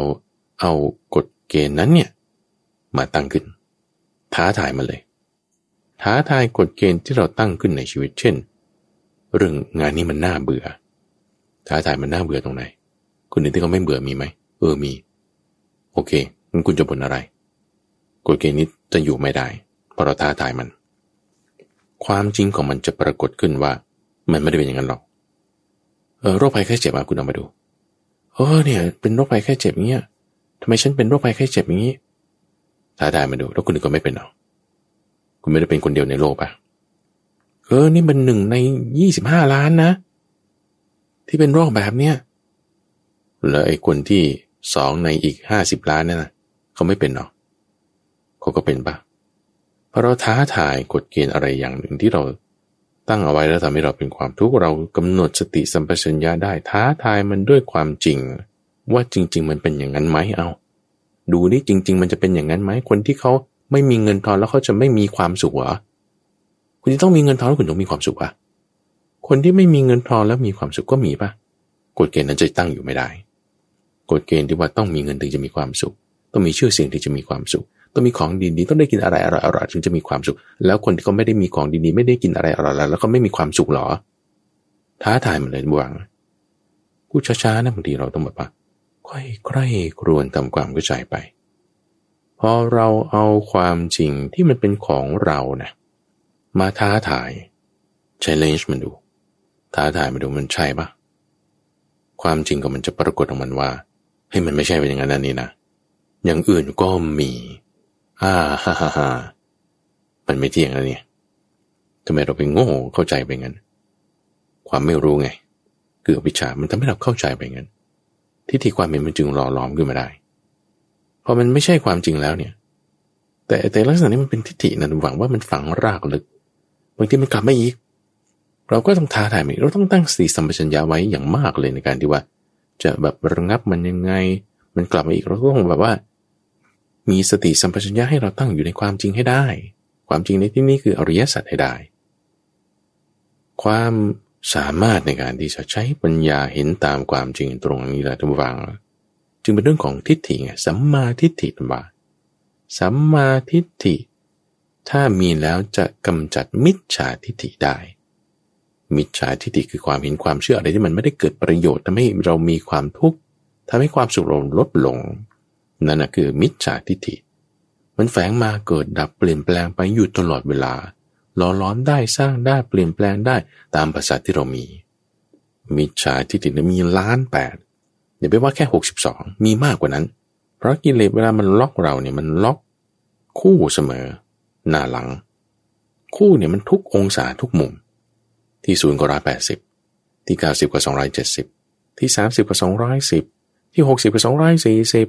เอากฎเกณฑ์นั้นเนี่ยมาตั้งขึ้น ท้าทายมาเลย ท้าทายกฎเกณฑ์ที่เราตั้งขึ้นในชีวิตเช่น เรื่องงานนี้มันน่าเบื่อ ท้าทายมันน่าเบื่อตรงไหนคุณนึกที่เขาไม่เบื่อมีไหมเออมี โอเคงั้นคุณจะบ่นอะไรกฎเกณฑ์นี้จะอยู่ไม่ได้เพราะเราท้าทายมัน ความจริงของมันจะปรากฏขึ้นว่า มันไม่ได้เป็นอย่างนั้นหรอกเออโรคภัยแค่เจ็บมาคุณเอามาดูเออเนี่ย เป็นโรคภัยแค่เจ็บเงี้ยทำไมฉันเป็นโรคภัยแค่เจ็บอย่างนี้ท้าทายมาดู แล้วคุณก็ไม่เป็นหรอคุณไม่ได้เป็นคนเดียวในโลกปะเออ นี่เป็นหนึ่งในยี่สิบห้าล้านนะ ที่เป็นโรคแบบเนี้ยแล้วไอ้คนที่สองในอีกห้าสิบล้านนั่นนะเขาไม่เป็นหรอเขาก็เป็นปะ พราะเราท้าทายกฎเกณฑ์อะไรอย่างหนึ่งที่เราตั้งเอาไว้แล้วทำให้เราเป็นความทุกข์เรากำหนดสติสัมปชัญญะได้ท้าทายมันด้วยความจริง ว่าจริง ๆ มันเป็นอย่างนั้นไหมเอา ดูนี่จริง ๆ มันจะเป็นอย่างนั้นไหมคนที่เขาไม่มีเงินทอนแล้วเขาจะไม่มีความสุขเหรอคุณจะต้องมีเงินทอนแล้วคุณต้องมีความสุขอะคนที่ไม่มีเงินทอนแล้วมีความสุขก็มีปะกฎเกณฑ์นั้นจะตั้งอยู่ไม่ได้ กฎเกณฑ์ที่ว่าต้องมีเงินถึงจะมีความสุข ต้องมีชื่อเสียงถึงจะมีความสุข ต้องมีของดีๆต้องได้กินอะไรอร่อยๆถึงจะมีความสุข แล้วคนที่เขาไม่ได้มีของดีๆ ไม่ได้กินอะไรอร่อยๆแล้วก็ไม่มีความสุขหรอ ท้าทายมันเลยบวงกูช้าๆนะบางทีเราต้องแบบว่าค่อยๆครวนทำความเข้าใจไป พอเราเอาความจริงที่มันเป็นของเรานะมาท้าทาย challenge มันดู ท้าทายมันดูมันใช่ปะความจริงก็มันจะปรากฏออกมันว่าให้มันไม่ใช่เป็นอย่างนั้นนี่นะ อย่างอื่นก็มี อ่าฮ่าฮ่าฮ่ามันไม่เที่ยงแล้วเนี่ยทำไมเราไปโง่เข้าใจไปงั้น ความไม่รู้ไง คือวิชามันทำให้เราเข้าใจไปงั้น ทิฏฐิความเห็นมันจึงหล่อหลอมขึ้นมาได้พอมันไม่ใช่ความจริงแล้วเนี่ย แต่แต่ลักษณะนี้มันเป็นทิฏฐินะหวังว่ามันฝังรากลึกบางทีมันกลับมาอีก เราก็ต้องท้าทายมันเราต้องตั้งสติสัมปชัญญะไว้อย่างมากเลยในการที่ว่า จะแบบระงับมันยังไง มันกลับมาอีกเราต้องแบบว่า มีสติสัมปชัญญะให้เราตั้งอยู่ในความจริงให้ได้ ความจริงในที่นี้คืออริยสัจให้ได้ ความสามารถในการที่จะใช้ปัญญาเห็นตามความจริงตรงนี้แหละทุกฝัง จึงเป็นเรื่องของทิฏฐิไงสัมมาทิฏฐิตว่าสัมมาทิฏฐิ ถ้ามีแล้วจะกำจัดมิจฉาทิฏฐิได้ มิจฉาทิฏฐิคือความเห็นความเชื่ออะไรที่มันไม่ได้เกิดประโยชน์ทำให้เรามีความทุกข์ทำให้ความสุขเราลดลง นั่นคือมิจฉาทิฏฐิ มันแฝงมาเกิดดับเปลี่ยนแปลงไปอยู่ตลอดเวลาหล่อล้อมได้สร้างได้เปลี่ยนแปลงได้ตามภาษาที่เรามี มิจฉาทิฏฐิมีล้านแปดอย่าไปว่าแค่หกสิบสองมีมากกว่านั้น เพราะกิเลสเวลามันล็อกเราเนี่ยมันล็อกคู่เสมอ หน้าหลัง คู่เนี่ยมันทุกองศาทุกมุม ที่ศูนย์ก็ร้อยแปดสิบที่เก้าสิบกับสองร้อยเจ็ดสิบที่สามสิบกับสองร้อยสิบที่หกสิบกับสองร้อยสี่สิบ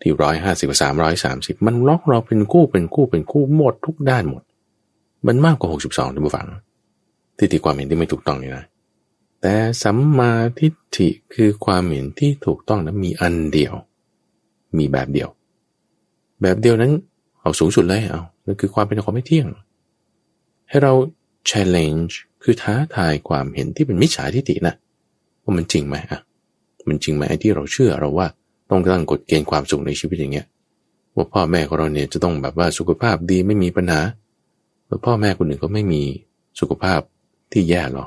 ที่ร้อยห้าสิบสามร้อยสามสิบมันล็อกเราเป็นคู่เป็นคู่เป็นคู่หมดทุกด้านหมด มันมากกว่า62ท่านผู้ฟังทิฏฐิความเห็นที่ไม่ถูกต้องนี่นะ แต่สัมมาทิฏฐิคือความเห็นที่ถูกต้องนะมีอันเดียว มีแบบเดียว แบบเดียวนั้นเอาสูงสุดเลยเอานั่นคือความเป็นความไม่เที่ยง ให้เรา challenge คือท้าทายความเห็นที่เป็นมิจฉาทิฏฐินะว่ามันจริงไหมอะมันจริงไหมไอ้ที่เราเชื่อเราว่า ต้องตั้งกฎเกณฑ์ความสุขในชีวิตอย่างเงี้ยว่าพ่อแม่ของเราเนี่ยจะต้องแบบว่าสุขภาพดีไม่มีปัญหาแล้วพ่อแม่คนหนึ่งก็ไม่มีสุขภาพที่แย่หรอ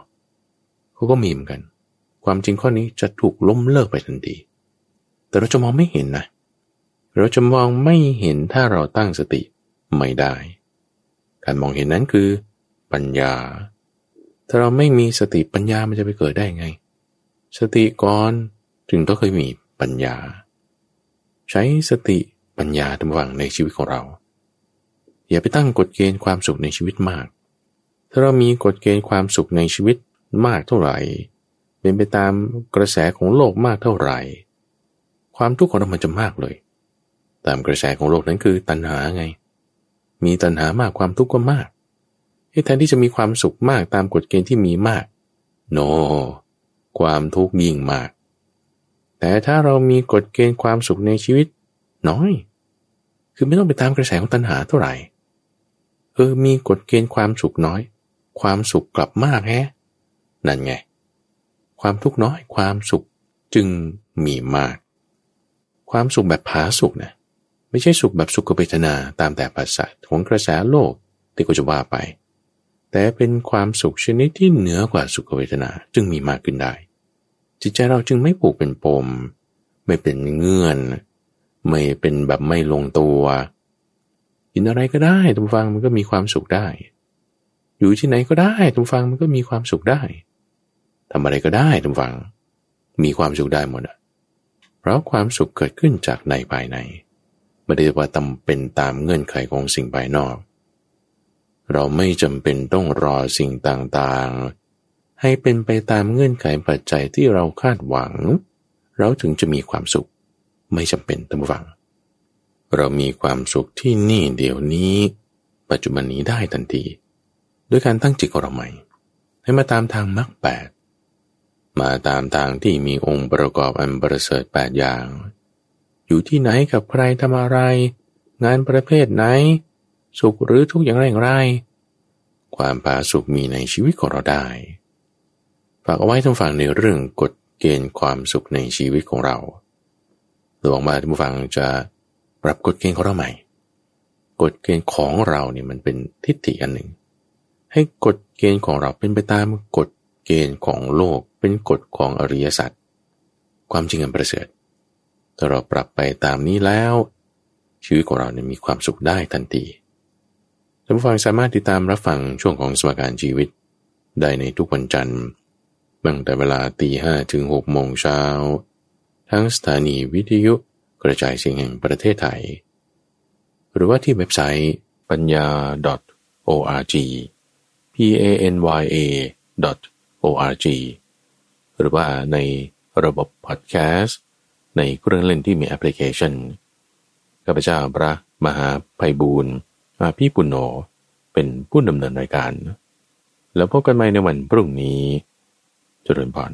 เขาก็มีเหมือนกัน ความจริงข้อนี้จะถูกล้มเลิกไปทันที แต่เราจะมองไม่เห็นนะ เราจะมองไม่เห็นถ้าเราตั้งสติไม่ได้ การมองเห็นนั้นคือ ปัญญา ถ้าเราไม่มีสติปัญญามันจะไปเกิดได้ไง สติก่อนถึงต้องเคยมีปัญญา ใช้สติปัญญาทำวังในชีวิตของเรา อย่าไปตั้งกฎเกณฑ์ความสุขในชีวิตมาก ถ้าเรามีกฎเกณฑ์ความสุขในชีวิตมากเท่าไหร่ เป็นไปตามกระแสของโลกมากเท่าไหร่ ความทุกข์ของเรามันจะมากเลย ตามกระแสของโลกนั้นคือตัณหาไง มีตัณหามากความทุกข์ก็มากแทนที่จะมีความสุขมากตามกฎเกณฑ์ที่มีมาก โนความทุกข์ยิ่งมาก แต่ถ้าเรามีกฎเกณฑ์ความสุขในชีวิต น้อย คือไม่ต้องไปตามกระแสของตัณหาเท่าไหร่ เออ มีกฎเกณฑ์ความสุขน้อย ความสุขกลับมากแฮะ นั่นไง ความทุกข์น้อย ความสุขจึงมีมาก ความสุขแบบผาสุขนะ ไม่ใช่สุขแบบสุขเวทนาตามแต่ภาษาของกระแสโลกที่ก็จะว่าไป แต่เป็นความสุขชนิดที่เหนือกว่าสุขเวทนาจึงมีมากขึ้นได้ จิตใจเราจึงไม่ผูกเป็นปม ไม่เป็นเงื่อน ไม่เป็นแบบไม่ลงตัว กินอะไรก็ได้ทุกฟังมันก็มีความสุขได้ อยู่ที่ไหนก็ได้ทุกฟังมันก็มีความสุขได้ทำอะไรก็ได้ทุกฟัง มีความสุขได้หมดอะเพราะความสุขเกิดขึ้นจากในภายในไม่ได้ว่าจำเป็นตามเงื่อนไขของสิ่งภายนอก เราไม่จำเป็นต้องรอสิ่งต่างๆ ให้เป็นไปตามเงื่อนไขปัจจัยที่เราคาดหวัง เราถึงจะมีความสุข ไม่จำเป็นตั้งฟัง เรามีความสุขที่นี่เดี๋ยวนี้ ปัจจุบันนี้ได้ทันที ด้วยการตั้งจิตของเราใหม่ ให้มาตามทางมรรคแปดมาตามทางที่มีองค์ประกอบอันประเสริฐแปดอย่าง อยู่ที่ไหนกับใครทำอะไร งานประเภทไหน สุขหรือทุกอย่างไรอย่างไร ความผาสุขมีในชีวิตของเราได้ ฝากเอาไว้ทั้งฝั่งในเรื่องกฎเกณฑ์ความสุขในชีวิตของเราหวังว่าท่านผู้ฟังจะปรับกฎเกณฑ์ของเราใหม่ กฎเกณฑ์ของเราเนี่ยมันเป็นทิฏฐิอันหนึ่ง ให้กฎเกณฑ์ของเราเป็นไปตามกฎเกณฑ์ของโลก เป็นกฎของอริยสัจ ความจริงอันประเสริฐถ้าเราปรับไปตามนี้แล้ว ชีวิตของเราเนี่ยมีความสุขได้ทันทีท่านผู้ฟังสามารถติดตามรับฟังช่วงของสมการชีวิตได้ในทุกวันจันทร์ ตั้งแต่เวลาตีห้ถึงหกโมงเช้า ทั้งสถานีวิทยุกระจายเสียงแห่งประเทศไทย หรือว่าที่เว็บไซต์ปัญญา .org p a n y a .org หรือว่าในระบบพอดแคสต์ในเครื่องเล่นที่มีแอปพลิเคชันข้าพเจ้าพระมหาภัยบูรณ์อาพี่ปุณโญเป็นผู้ดำเนินรายการ แล้วพบกันใหม่ในวันพรุ่งนี้ เจริญพร